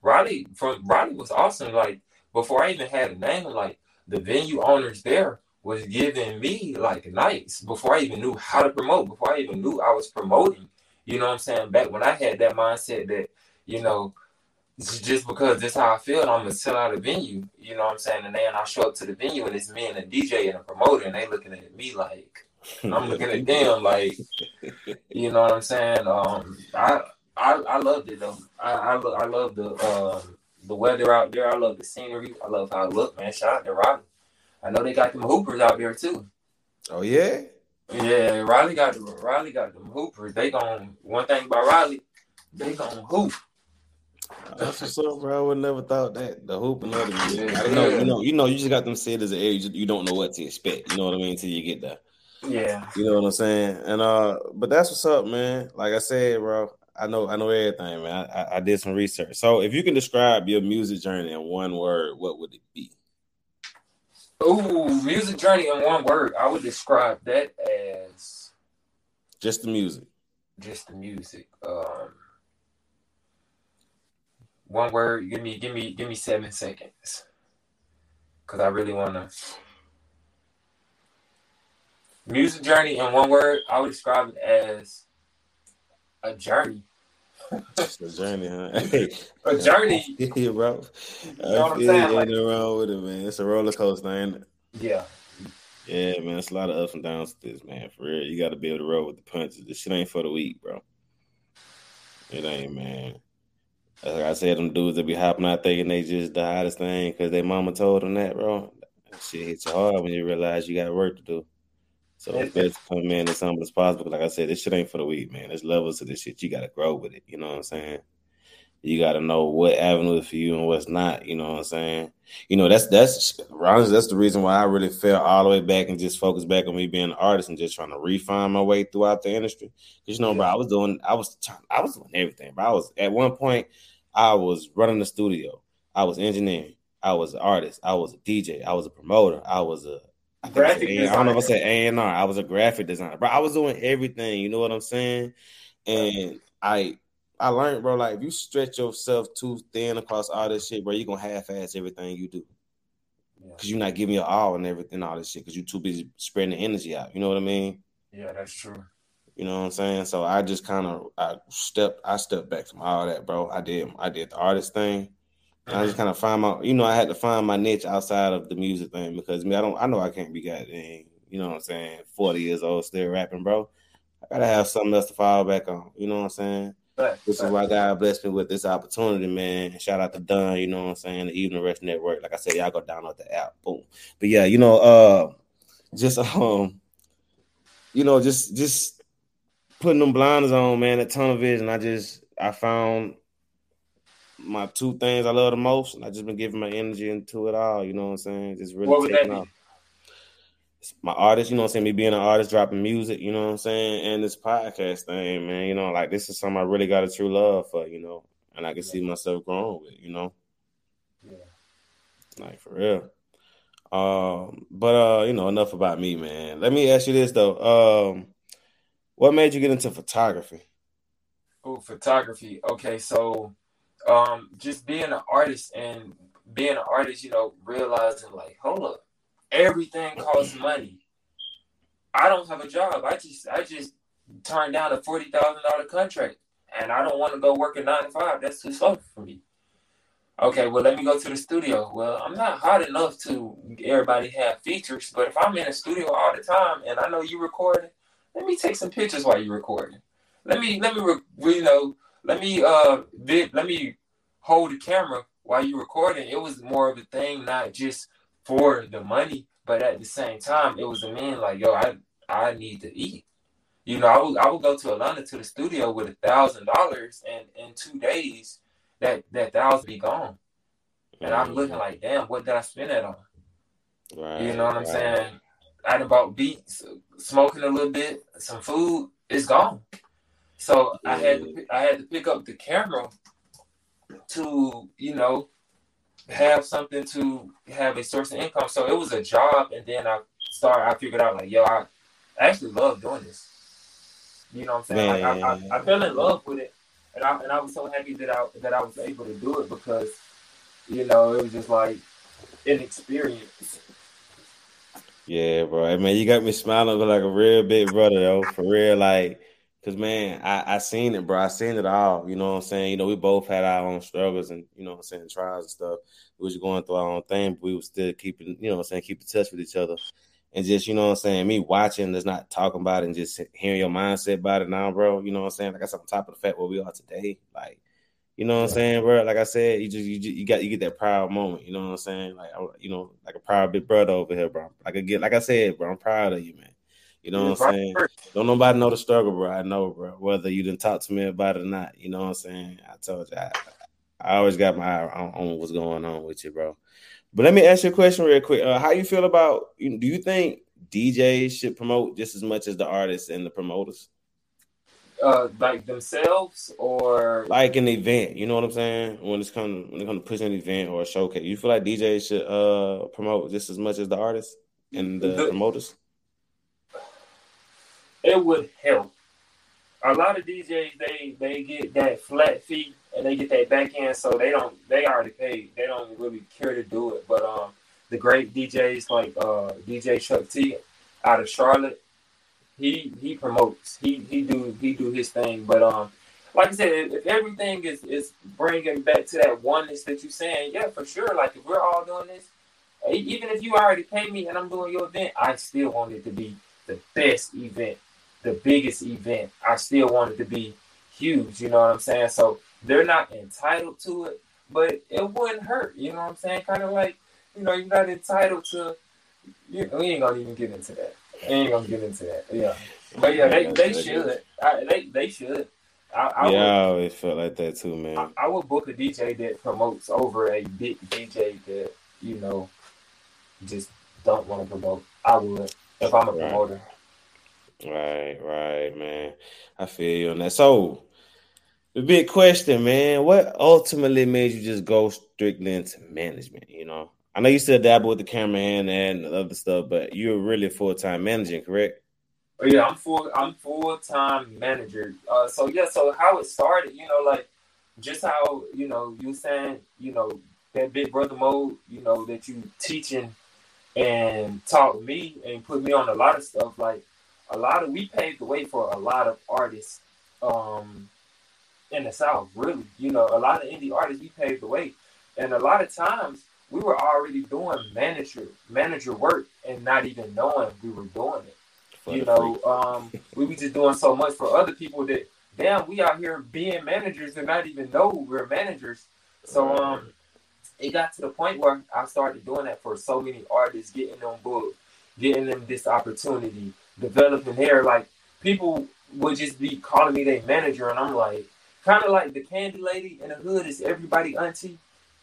Speaker 6: Riley from Riley was awesome. Like before I even had a name, like the venue owners there was giving me like nights before I even knew how to promote. Before I even knew I was promoting. You know what I'm saying? Back when I had that mindset that you know just because this how I feel, I'm gonna sell out a venue. You know what I'm saying? And then I show up to the venue and it's me and a DJ and a promoter, and they looking at me like I'm looking at them like, you know what I'm saying? Um, I I, I loved it though. I I, I love the um the weather out there. I love the scenery. I love how it look, man. Shout out to Riley. I know they got them hoopers out there too.
Speaker 5: Oh yeah.
Speaker 6: Yeah, Riley got the Riley got them hoopers. They gon' one thing about Riley, they gon' hoop.
Speaker 5: That's what's up, bro. I would never thought that the hoop and other music.
Speaker 6: Yeah.
Speaker 5: I don't know, you know, you know, you just got them cities an area. You, you don't know what to expect. You know what I mean? Until you get there.
Speaker 6: Yeah.
Speaker 5: You know what I'm saying? And uh, but that's what's up, man. Like I said, bro. I know, I know everything, man. I, I, I did some research. So, if you can describe your music journey in one word, what would it be?
Speaker 6: Ooh, music journey in one word. I would describe that as
Speaker 5: Just the music.
Speaker 6: just the music. Um, one word. Give me, give me, give me seven seconds, because I really want to. Music journey in one word. I would describe it as a journey.
Speaker 5: A journey, huh? Hey,
Speaker 6: A journey.
Speaker 5: yeah, bro.
Speaker 6: know what
Speaker 5: I
Speaker 6: I'm
Speaker 5: feel
Speaker 6: saying?
Speaker 5: you.
Speaker 6: Like-
Speaker 5: wrong with it, man. It's a roller coaster, ain't it?
Speaker 6: Yeah.
Speaker 5: Yeah, man. It's a lot of ups and downs to this, man. For real, you got to be able to roll with the punches. This shit ain't for the weak, bro. It ain't, man. Like I said, them dudes that be hopping out thinking they just the hottest thing because their mama told them that, bro. That shit hits you hard when you realize you got work to do. So it's best to come in as humble as possible. Like I said, this shit ain't for the weak, man. There's levels to this shit. You got to grow with it. You know what I'm saying? You got to know what avenue is for you and what's not. You know what I'm saying? You know that's that's honestly that's the reason why I really fell all the way back and just focused back on me being an artist and just trying to refine my way throughout the industry. Because you know, bro, I was doing, I was, trying, I was doing everything. But I was at one point, I was running the studio, I was engineering, I was an artist, I was a DJ, I was a promoter, I was a I, think I I don't know if I said A and R. I was a graphic designer, bro. I was doing everything. You know what I'm saying? And I I learned, bro, like if you stretch yourself too thin across all this shit, bro, you're gonna half-ass everything you do.
Speaker 6: Yeah.
Speaker 5: Cause you're not giving your all and everything, all this shit, because you're too busy spreading the energy out. You know what I mean?
Speaker 6: Yeah, that's true.
Speaker 5: You know what I'm saying? So I just kind of I stepped I stepped back from all that, bro. I did I did the artist thing. And I just kind of find my you know, I had to find my niche outside of the music thing because me, I don't I know I can't be goddamn, you know what I'm saying, 40 years old still rapping, bro. I gotta have something else to fall back on. You know what I'm saying?
Speaker 6: But,
Speaker 5: This is why God blessed me with this opportunity, man. Shout out to Dunn, you know what I'm saying, the Evening Rush Network. Like I said, y'all go download the app. Boom. But yeah, you know, uh just um, you know, just just putting them blinders on, man, that tunnel vision. I just I found my two things I love the most, and I just been giving my energy into it all, you know what I'm saying? Just really
Speaker 6: What
Speaker 5: taking off. My artist, you know what I'm saying? Me being an artist, dropping music, you know what I'm saying? And this podcast thing, man, you know, like this is something I really got a true love for, you know. and I can yeah. see myself growing with. You know.
Speaker 6: Yeah.
Speaker 5: Like for real. Um, but uh, you know, enough about me, man. Let me ask you this though. Um, what made you get into photography?
Speaker 6: Oh, photography. Okay, so um, just being an artist and being an artist, you know, realizing like, hold up, everything costs money. I don't have a job. I just I just turned down a forty thousand dollar contract, and I don't want to go work a nine to five. That's too slow for me. Okay, well, let me go to the studio. Well, I'm not hot enough to everybody have features, but if I'm in a studio all the time and I know you recording, let me take some pictures while you're recording. Let me let me you know let me uh let me hold the camera while you're recording. It was more of a thing, not just for the money, but at the same time, it was a man like yo, I I need to eat. You know, I would I would go to Atlanta to the studio with a thousand dollars, and in two days, that that thousand be gone. And I'm mm-hmm. looking like, damn, what did I spend that on? Right, you know what I'm right. saying? I done bought beats, smoking a little bit, some food, it's gone. So yeah. I had to I had to pick up the camera to, you know, have something to have a source of income. So it was a job and then I started I figured out like, yo, I actually love doing this. You know what I'm saying? Like, I, I, I fell in love with it. And I and I was so happy that I that I was able to do it because, you know, it was just like an experience.
Speaker 5: Yeah, bro. I mean, you got me smiling like a real big brother, though. For real, like, cause man, I I seen it, bro. I seen it all. You know what I'm saying? You know, we both had our own struggles and you know what I'm saying, trials and stuff. We was going through our own thing, but we was still keeping, you know what I'm saying, keep in touch with each other. And just, you know what I'm saying, me watching, that's not talking about it and just hearing your mindset about it now, bro. You know what I'm saying? Like I said, on top of the fact where we are today, like you know what I'm saying, bro? Like I said, you just you just, you got you get that proud moment. You know what I'm saying? Like you know, like a proud big brother over here, bro. Like I get, like I said, bro, I'm proud of you, man. You know what I'm saying? Don't nobody know the struggle, bro. I know, bro. Whether you didn't talk to me about it or not, you know what I'm saying? I told you, I, I always got my eye on, on, what's going on with you, bro. But let me ask you a question real quick. Uh, how you feel about? Do you think DJs should promote just as much as the artists and the promoters?
Speaker 6: uh, like themselves or
Speaker 5: like an event. You know what I'm saying? When it's come when it's going to push an event or a showcase, you feel like DJs should uh promote just as much as the artists and the, the promoters.
Speaker 6: It would help. A lot of DJs they they get that flat fee and they get that back end, so they don't they already paid. They don't really care to do it. But um, the great DJs like uh DJ Chuck T out of Charlotte, he he promotes. He he do he do his thing. But um, like I said, if, everything is is bringing back to that oneness that you're saying, yeah, for sure. Like if we're all doing this, even if you already pay me and I'm doing your event, I still want it to be the best event, the biggest event. I still want it to be huge. You know what I'm saying? So they're not entitled to it, but it wouldn't hurt. You know what I'm saying? Kind of like you know you're not entitled to. You, we ain't gonna even get into that ain't gonna get into that. Yeah, but yeah, they, they should. I, they they should. I, I
Speaker 5: yeah, would, I always felt like that too, man.
Speaker 6: I, I, would book a DJ that promotes over a big DJ that you know just don't want to promote. I would if I'm a right. promoter.
Speaker 5: Right, right, man. I feel you on that. So, the big question, man, what ultimately made you just go strictly into management? You know, I know you still dabble with the cameraman and other stuff, but you're really full time managing, correct?
Speaker 6: Oh, yeah, I'm full. I'm full time manager. Uh, so yeah, so how it started, you know, like just how you know you saying, you know, that big brother mode, you know, that you teaching and taught me and put me on a lot of stuff. Like a lot of we paved the way for a lot of artists um in the South, really. You know, a lot of indie artists we paved the way, and a lot of times we were already doing manager manager work and not even knowing we were doing it. You know, um, we were just doing so much for other people that damn, we out here being managers and not even know we're managers. So um, it got to the point where I started doing that for so many artists, getting them booked, getting them this opportunity, developing their like people would just be calling me their manager, and I'm like, kind of like the candy lady in the hood is everybody auntie.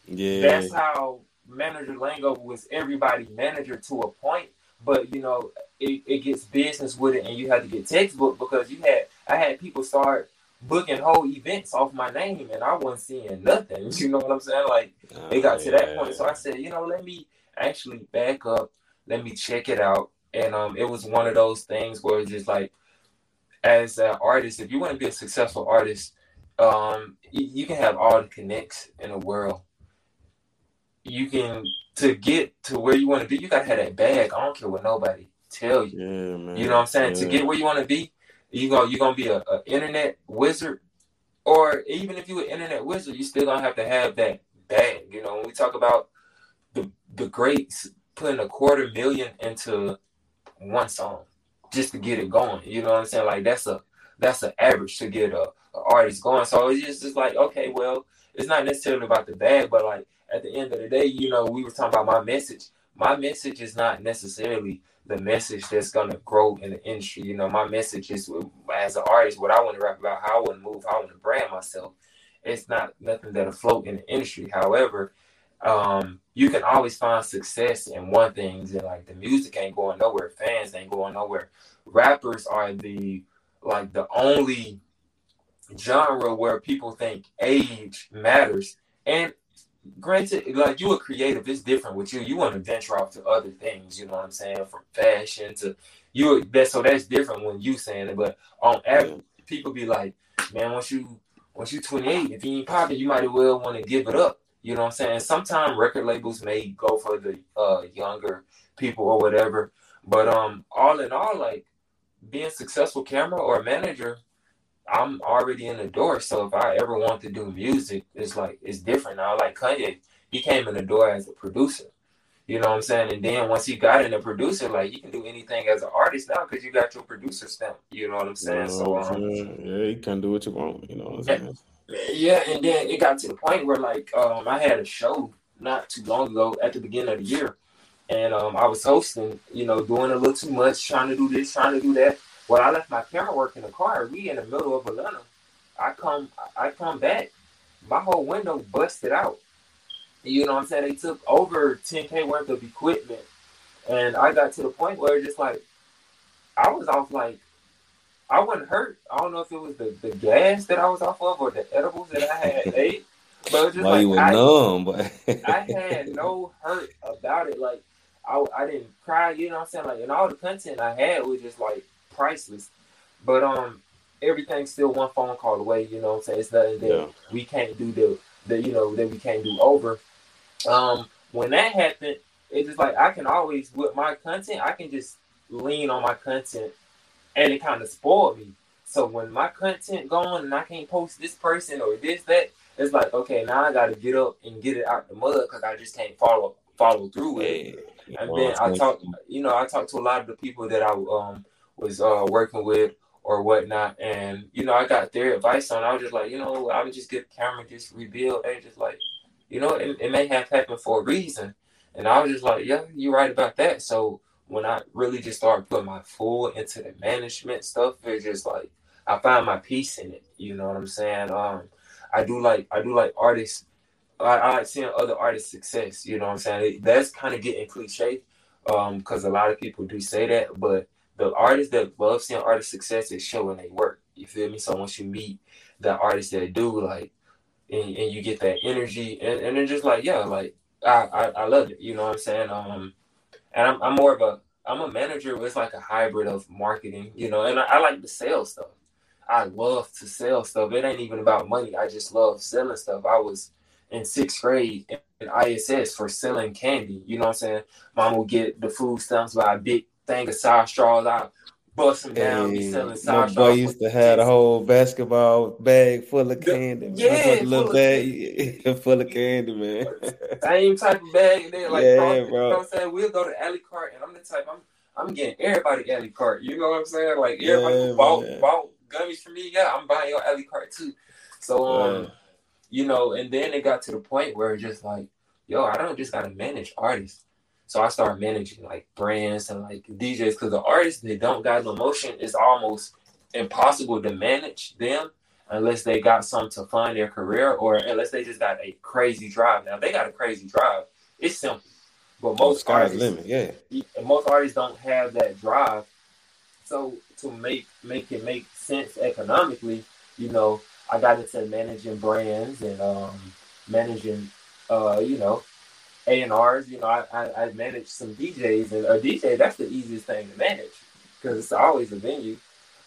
Speaker 6: Yeah, that's how manager Lango was everybody manager to a point, but you know, it, it gets business with it and you have to get textbook because you had I had people start booking whole events off my name, and I wasn't seeing nothing. You know what I'm saying? Like oh, it got to that point, so I said, you know, let me actually back up, let me check it out, and um, it was one of those things where it's just like, as an artist, if you want to be a successful artist, um, you can have all the connects in the world. You can to get to where you want to be, you gotta have that bag. I don't care what nobody tell you. Yeah, you know what I'm saying? Yeah. To get where you want to be, you go you're gonna be a, a, internet wizard, or even if you're an internet wizard, you still gonna have to have that bag. You know, when we talk about the the greats putting a quarter million into one song just to get it going. You know what I'm saying? Like that's a that's an average to get a, a artist going. So it's just, just like okay, well, it's not necessarily about the bag, but like at the end of the day, you know, we were talking about my message. My message is not necessarily the message that's gonna grow in the industry. You know, my message is as an artist, what I want to rap about, how I want to move, how I want to brand myself. It's not nothing that'll float in the industry. However, um, you can always find success in one thing. And like the music ain't going nowhere, fans ain't going nowhere. Rappers are the like the only genre where people think age matters. And granted, like you a creative, it's different with you. You want to venture off to other things, you know what I'm saying? From fashion to you that so that's different when you saying it. But on average, people be like, Man, once you once you 28, if you ain't popping, you might as well want to give it up. You know what I'm saying? Sometimes record labels may go for the uh, younger people or whatever. But um all in all, like being successful camera or manager, I'm already in the door. So if I ever want to do music, it's like it's different now. Like Kanye, he came in the door as a producer. You know what I'm saying? And then once he got in a producer, like you can do anything as an artist now because you got your producer stamp. You know what I'm saying? So um,
Speaker 5: yeah, you can do what you want. You know what I'm saying?
Speaker 6: Yeah, and then it got to the point where like um, I had a show not too long ago at the beginning of the year, and um, I was hosting. You know, doing a little too much, trying to do this, trying to do that. Well, I left my camera work in the car. We in the middle of Atlanta. I come, I come back. My whole window busted out. You know what I'm saying? They took over 10k worth of equipment, and I got to the point where just like I was off like I wasn't hurt. I don't know if it was the, the gas that I was off of or the edibles that I had ate, but it was just Why like you were I, numb, but I had no hurt about it. Like I, I didn't cry. You know what I'm saying? Like and all the content I had was just like priceless. But um, everything's still one phone call away. You know what I'm saying? It's nothing that yeah. we can't do the the you know that we can't do over. Um, when that happened, it's just like I can always with my content, I can just lean on my content, and it kind of spoiled me. So when my content gone and I can't post this person or this that, it's like okay, now I got to get up and get it out the mud because I just can't follow follow through with it. And then I talk, you know, I talked to a lot of the people that I um was uh, working with or whatnot. And, you know, I got their advice on I was just like, you know, I would just get the camera, just rebuild. and just like, you know, it, it may have happened for a reason. And I was just like, yeah, you're right about that. So when I really just started putting my full into the management stuff, it's just like I find my peace in it. You know what I'm saying? Um, I do like I do like artists. I, I like seeing other artists' success. You know what I'm saying? That's kind of getting cliche, um, because a lot of people do say that, but the artists that love seeing artists' success is showing they work. You feel me? So once you meet the artists that do like, and, and you get that energy, and, and it's just like, yeah, like I, I, I love it. You know what I'm saying? Um, and I'm, I'm more of a I'm a manager. It's like a hybrid of marketing, you know, and I, I like to sell stuff. I love to sell stuff. It ain't even about money. I just love selling stuff. I was in sixth grade in ISS for selling candy. You know what I'm saying? Mom would get the food stamps by a big thing of sour straws. I bust down, hey, be selling sour
Speaker 5: my boy used to have a whole basketball bag full of candy.
Speaker 6: Yeah,
Speaker 5: full little bag candy. full of candy, man.
Speaker 6: Same type of bag. And then like, yeah, bro. You know what I'm saying? We'll go to a la carte, and I'm the type I'm I'm getting everybody a la carte. You know what I'm saying? Like everybody yeah, bought bought gummies for me. Yeah, I'm buying your a la carte too. So um, you know, and then it got to the point where it's just like, yo, I don't just gotta manage artists. So I started managing like brands and like DJs because the artists they don't got no motion. It's almost impossible to manage them unless they got something to fund their career or unless they just got a crazy drive. Now they got a crazy drive. It's simple, but most artists, limit, yeah, most artists don't have that drive. So to make make it make sense economically, you know, I got into managing brands and um, managing, uh, you know, A and R's. You know, I, I I managed some DJs and a DJ that's the easiest thing to manage because it's always a venue.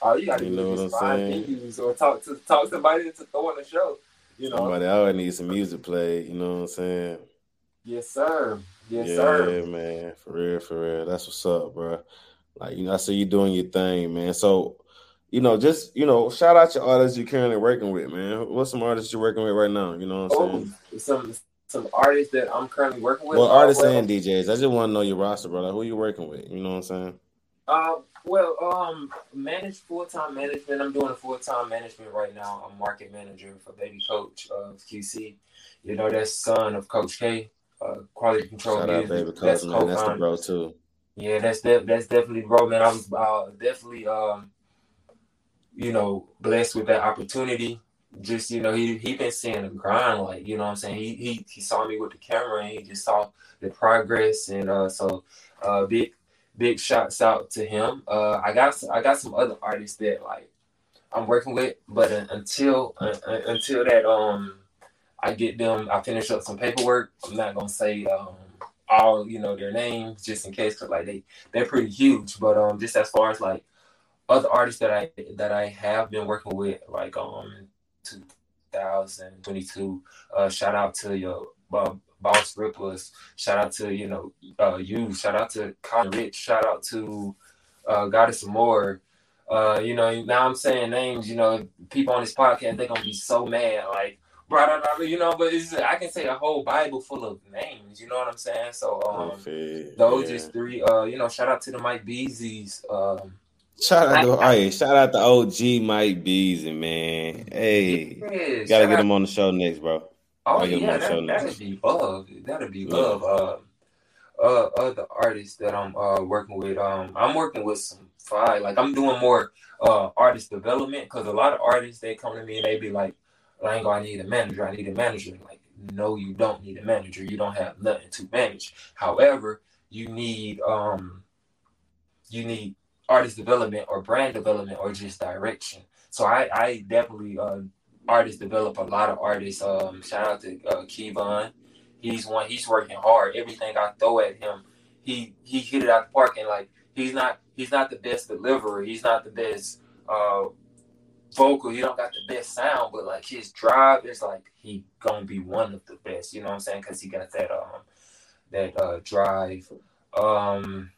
Speaker 6: All you got to do is find venues or talk to talk somebody to throw on a show. You know,
Speaker 5: somebody always needs some music played. You know what I'm saying?
Speaker 6: Yes, sir. Yes,
Speaker 5: yeah,
Speaker 6: sir.
Speaker 5: Yeah, man. For real, for real. That's what's up, bro. Like you know, I see you doing your thing, man. So, you know, just you know, shout out your artists you're currently working with, man. What's some artists you're working with right now? You know what I'm oh,
Speaker 6: saying? Some some artists that I'm currently working with.
Speaker 5: Well, artists well, and DJs. I just want to know your roster, brother. Who you working with? You know what I'm saying?
Speaker 6: Uh, well, um, manage full time management. I'm doing a full time management right now. I'm market manager for Baby Coach of QC. You know, that's son of Coach K, uh, quality control.
Speaker 5: Shout music. out, Baby Coach, that's man. That's the bro too.
Speaker 6: Yeah, that's de- that's definitely bro, man. I was uh, definitely um, you know, blessed with that opportunity. Just you know, he he been seeing the grind, like you know, what I'm saying he he he saw me with the camera, and he just saw the progress, and uh, so uh, big big shouts out to him. Uh, I got I got some other artists that like I'm working with, but uh, until uh, until that um I get them, I finish up some paperwork. I'm not gonna say um all you know their names just in case, cause like they they're pretty huge. But um just as far as like other artists that I that I have been working with, like um 2022. Uh, shout out to your uh, Boss Rippers. Shout out to you know uh, you. Shout out to Colin Rich. Shout out to uh, Goddess More. Uh, you know now I'm saying names. You know people on this podcast they're gonna be so mad. Like you know, but it's, I can say a whole Bible full of names. You know what I'm saying? So um, those yeah. just three. Uh, you know, shout out to the Mike Beasley's. Um,
Speaker 5: Shout out to hey, shout out to OG Mike Beasley, man. Hey, yes, gotta get him on the show next, bro.
Speaker 6: Oh yeah, that, that'd be love. That'd be love. Uh, uh, other artists that I'm uh working with. Um, I'm working with some five. Like I'm doing more uh artist development because a lot of artists they come to me and they be like, I ain't gonna need a manager. I need a manager. Like, no, you don't need a manager. You don't have nothing to manage. However, you need um, you need artist development or brand development or just direction. So I I definitely uh artists develop a lot of artists. Um, shout out to uh, Kevon. He's one. He's working hard. Everything I throw at him, he he hit it out the park. And like he's not he's not the best deliverer. He's not the best uh, vocal. He don't got the best sound, but like his drive is like he gonna be one of the best. You know what I'm saying? Because he got that um that uh drive. Um,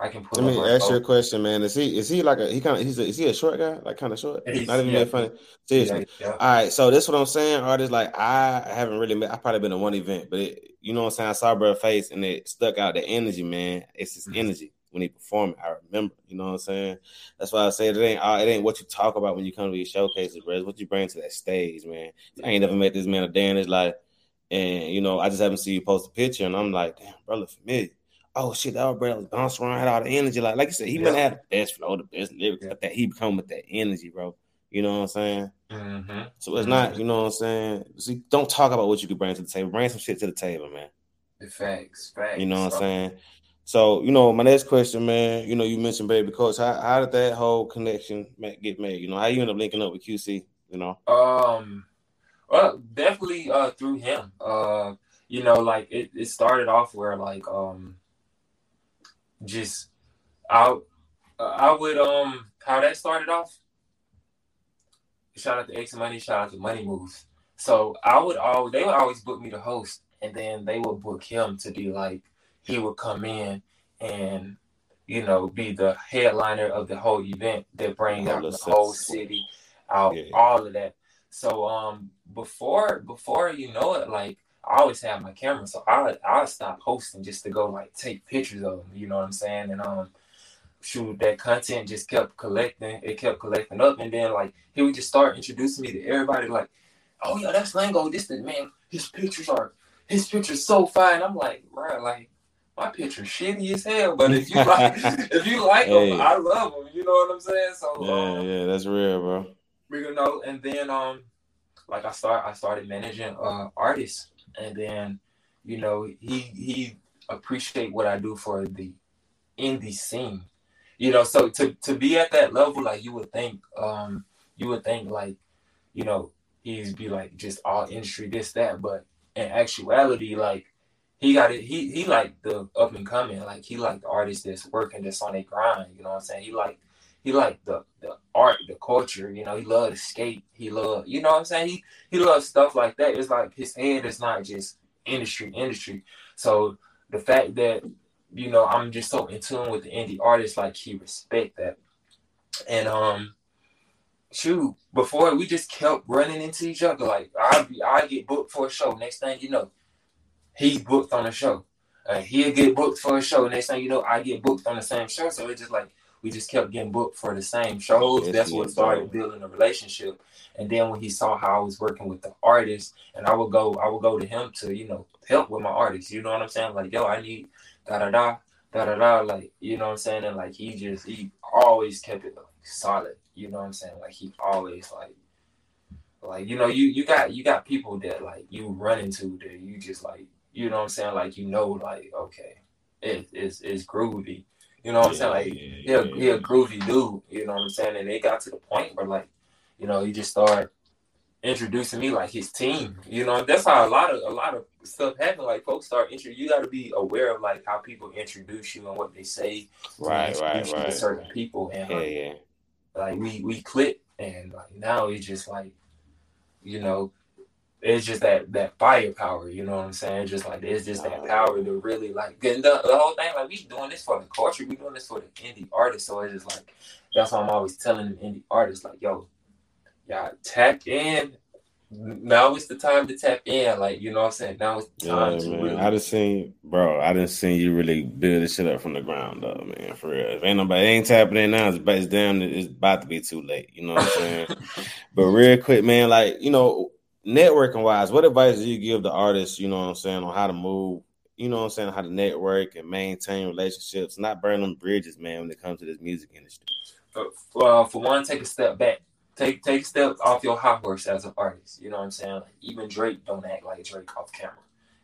Speaker 6: I can put.
Speaker 5: Let me ask you a question, man. Is he is he like a he kind of he's a, is he a short guy like kind of short? He's, Not even yeah, that funny. Seriously. Yeah, yeah. All right, so this what I'm saying. Artists like I haven't really met. I probably been to one event, but it, you know what I'm saying. I saw bro face and it stuck out. The energy, man. It's his mm-hmm. energy when he performed. I remember. You know what I'm saying. That's why I said it ain't it ain't what you talk about when you come to these showcases, bro. It's what you bring to that stage, man. I ain't never met this man a day in his life, and you know I just haven't seen you post a picture, and I'm like, damn, bro, look familiar oh shit, that bro was bouncing around, had all the energy. Like, like you said, he yeah. might have the best flow, the best lyrics, yeah. that he become with that energy, bro. You know what I'm saying? Mm-hmm. So it's mm-hmm. not, you know what I'm saying? See, don't talk about what you could bring to the table. Bring some shit to the table, man.
Speaker 6: Facts, facts.
Speaker 5: You know what I'm saying? So, you know, my next question, man, you know, you mentioned Baby Coach. How, how did that whole connection get made? You know, how you end up linking up with QC, you know?
Speaker 6: Um, well, definitely uh through him. Uh, you know, like it, it started off where like um just I I would um how that started off. Shout out to X Money, shout out to Money Moves. So I would always they would always book me to host, and then they would book him to be like he would come in and you know be the headliner of the whole event that bring out the whole city out, yeah. all of that. So um before before you know it, like I always have my camera, so I I stop posting just to go like take pictures of them. You know what I'm saying? And um, shoot, that content just kept collecting. It kept collecting up, and then like he would just start introducing me to everybody. Like, oh yeah, that's Lango. This the man. His pictures are his pictures so fine. I'm like, bro, like my picture's shitty as hell. But if you like, if you like hey. them, I love them. You know what I'm saying? So
Speaker 5: yeah, um, yeah, that's real, bro.
Speaker 6: You know, and then um, like I start, I started managing uh artists and then you know he he appreciate what I do for the indie scene. You know, so to to be at that level, like you would think, um, you would think like you know, he'd be like just all industry, this, that. But in actuality, like he got it, he he like the up and coming, like he like the artist that's working that's on a grind, you know what I'm saying? He like he like the the art, the culture, you know, he loved skate, he loved, you know what I'm saying? He he loves stuff like that. It's like his head is not just industry, industry. So the fact that you know I'm just so in tune with the indie artists, like he respect that. And um shoot, before we just kept running into each other. Like I be I get booked for a show. Next thing you know, he's booked on a show. Uh, he'll get booked for a show. Next thing you know, I get booked on the same show. So it's just like we just kept getting booked for the same shows. That's what started building a relationship. And then when he saw how I was working with the artist, and I would go, I would go to him to, you know, help with my artists. You know what I'm saying? Like, yo, I need da da da da da da. Like, you know what I'm saying? And like he just he always kept it like, solid. You know what I'm saying? Like he always like like you know you you got you got people that like you run into that you just like you know what I'm saying like you know like okay it, it's it's groovy you know what I'm saying? Like he, a, he a groovy dude you know what I'm saying? And it got to the point where like you know he just started introducing me like his team you know? That's how a lot of a lot of stuff happen like folks start intro you got to be aware of like how people introduce you and what they say
Speaker 5: right right right.
Speaker 6: certain people and
Speaker 5: yeah, yeah.
Speaker 6: like we we click and like now it's just like you know it's just that that firepower you know what i'm saying just like it's just that uh-huh. power to really like the, the whole thing like we doing this for the culture we doing this for the indie artists so it's just like that's why i'm always telling the indie artists like yo y'all tap in now it's the time to tap in. Like, you know what I'm saying? Now it's time yeah, to man. really.
Speaker 5: I just seen, bro, I didn't see you really build this shit up from the ground up, man. For real. If ain't nobody ain't tapping in now, it's, it's damn, it's about to be too late. You know what I'm saying? but real quick, man, like, you know, networking wise, what advice do you give the artists, you know what I'm saying, on how to move, you know what I'm saying, how to network and maintain relationships, not burn them bridges, man, when it comes to this music industry?
Speaker 6: Uh, for one, take a step back take take steps off your high horse as an artist. You know what I'm saying? Like, even Drake don't act like Drake off camera.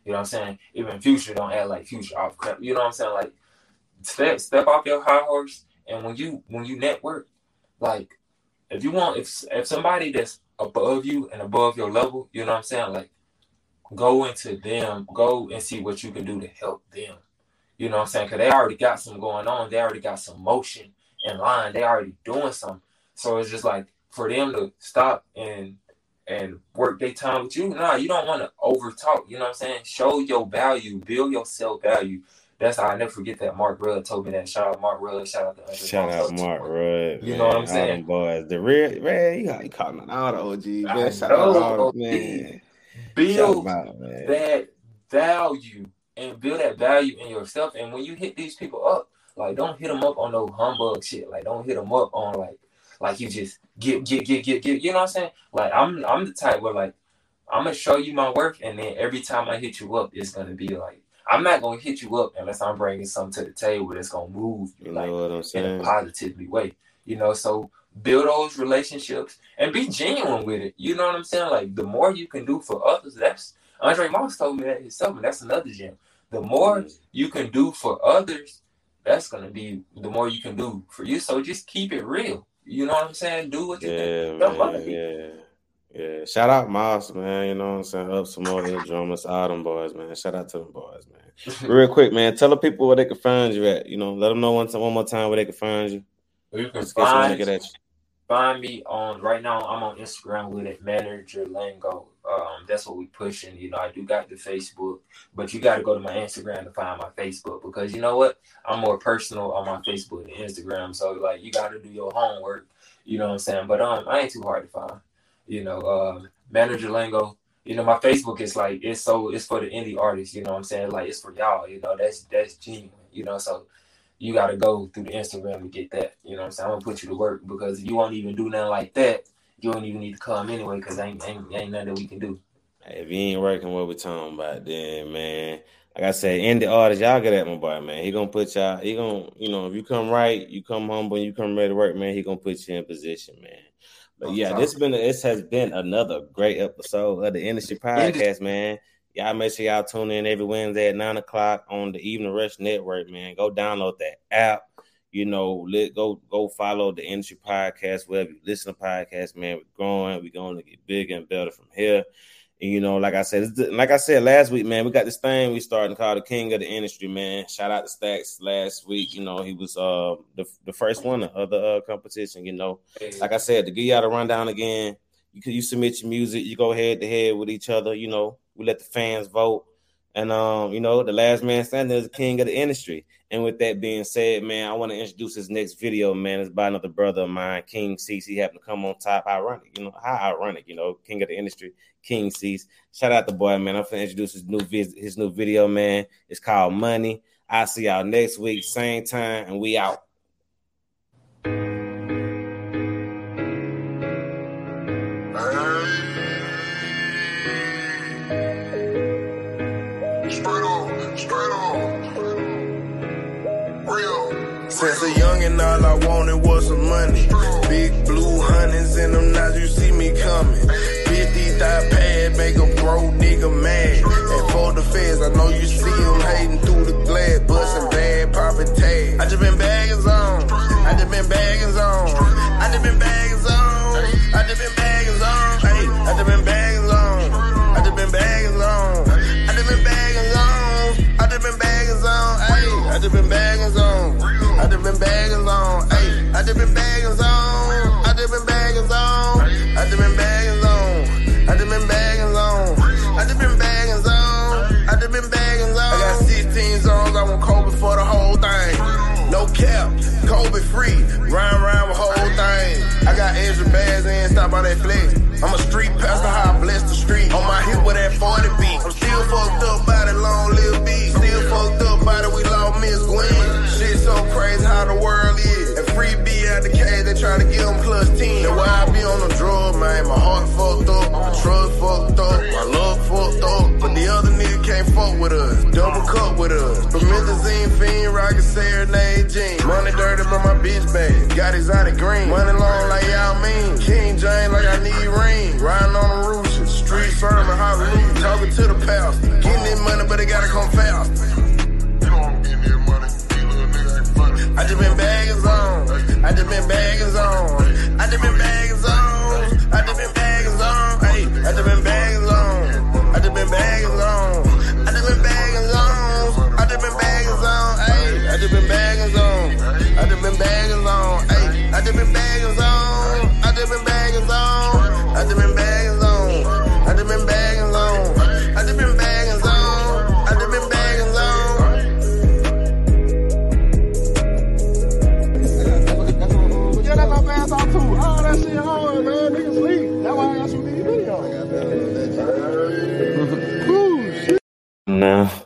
Speaker 6: You know what I'm saying? Even Future don't act like Future off camera. You know what I'm saying? Like step step off your high horse, and when you when you network, like if you want if if somebody that's above you and above your level, you know what I'm saying? Like go into them, go and see what you can do to help them. You know what I'm saying? Because they already got some going on. They already got some motion in line. They already doing something. So it's just like for them to stop and and work their time with you. Nah, you don't want to over talk. You know what I'm saying? Show your value, build your self value. That's how I never forget that Mark Rudd told me that. Shout out Mark Rudd. Shout out to Andre
Speaker 5: Shout out Mark Rudd.
Speaker 6: You man. know what I'm saying?
Speaker 5: boys, the real man, you, got you calling all the OGs, man. Shout out all the, man.
Speaker 6: Build out, man. that value and build that value in yourself. And when you hit these people up, like don't hit them up on no humbug shit. Like don't hit them up on like like you just get get get get get. You know what I'm saying? Like I'm I'm the type where like I'm gonna show you my work, and then every time I hit you up, it's gonna be like I'm not gonna hit you up unless I'm bringing something to the table that's gonna move
Speaker 5: you,
Speaker 6: like
Speaker 5: know in
Speaker 6: a positively way. You know, so build those relationships and be genuine with it. You know what I'm saying? Like the more you can do for others, that's Andre Moss told me that himself, and that's another gem. The more you can do for others, that's gonna be the more you can do for you. So just keep it real. You know what I'm saying? Do what you yeah,
Speaker 5: Man, yeah. Yeah. Shout out Moss, man. You know what I'm saying? Up some more the drummers, all them boys, man. Shout out to them boys, man. Real quick, man. Tell the people where they can find you at. You know, let them know one time, one more time where they can find you.
Speaker 6: You can find, get at you. find me on right now. I'm on Instagram with it, manager Lango. Um, that's what we pushing. You know, I do got the Facebook, but you got to go to my Instagram to find my Facebook because you know what? I'm more personal on my Facebook and Instagram. So like, you got to do your homework. You know what I'm saying? But um, I ain't too hard to find. You know, uh, manager Lango. You know, my Facebook is like it's so it's for the indie artists. You know what I'm saying? Like it's for y'all. You know, that's that's genuine. You know, so you got to go through the Instagram to get that. You know what I'm saying? I'm gonna put you to work because you won't even do nothing like that you don't even need to come anyway because ain't, ain't ain't nothing that we can do.
Speaker 5: If you ain't working what we're talking about, then man, like I said, in the artist, y'all get at my boy, man. He gonna put y'all. He gonna, you know, if you come right, you come humble, you come ready to work, man. He gonna put you in position, man. But yeah, this been this has been another great episode of the Industry Podcast, man. Y'all make sure y'all tune in every Wednesday at nine o'clock on the Evening Rush Network, man. Go download that app You know, let go go follow the industry podcast wherever you listen to podcasts, man. We're growing, we're going to get bigger and better from here. And you know, like I said, like I said last week, man, we got this thing we starting called the King of the Industry, man. Shout out to Stacks last week. You know, he was uh the, the first one of the uh, competition. You know, like I said, to give y'all the rundown again, you you submit your music, you go head to head with each other. You know, we let the fans vote, and um, you know, the last man standing is the king of the industry. And with that being said, man, I want to introduce this next video, man. It's by another brother of mine, King Cease. He happened to come on top. Ironic, you know, how ironic, you know, king of the industry, King Cease. Shout out the boy, man. I'm gonna introduce his new vis- his new video, man. It's called Money. I'll see y'all next week, same time, and we out.
Speaker 8: Since a youngin', all I wanted was some money. Big blue hunters in them now you see me coming. 50 thigh pad, make a bro nigga mad. And for the feds, I know you see them hating through the glass, bustin' bad, poppin' tags. I just been bagging on. I just been bagging on. I just been bagging on. Stop by that flex. I'm a street pastor, how I bless the street. On my hip with that 40 beat. I'm still fucked up by that long little beat. Still fucked up by the we lost Miss Gwen. Shit so crazy how the world is. And free B out the cage, they trying to give them plus 10. That's why I be on the drug, man. My heart fucked up, my trust fucked up, my love fucked up. But the other nigga can't fuck with us. Double cup with us. Methazine fiend, rocket serenade jeans. Money dirty, but my bitch bag. Got exotic green. Money long like y'all mean. King Jane, like I need rain. Riding on the roof, street sermon, hallelujah. Talking to the pals. Getting that money, but it gotta come fast. You know I'm getting that money. I just been baggers on. I just been baggers on. I just been baggers on. I just been baggers on. Hey, I just been baggers on. I just been baggers on. I just been baggers on been on, ayy. I just been bagging on. I just been bagging on, ayy. I just been bagging on. I just been bagging on. I just been bagging on. I just been bagging on. I just been bagging on. I just been bagging on. Yeah, that's my fans out too. Oh, All that shit hard, man. Niggas sleep. That's why I shoot these videos. Cool.
Speaker 5: No.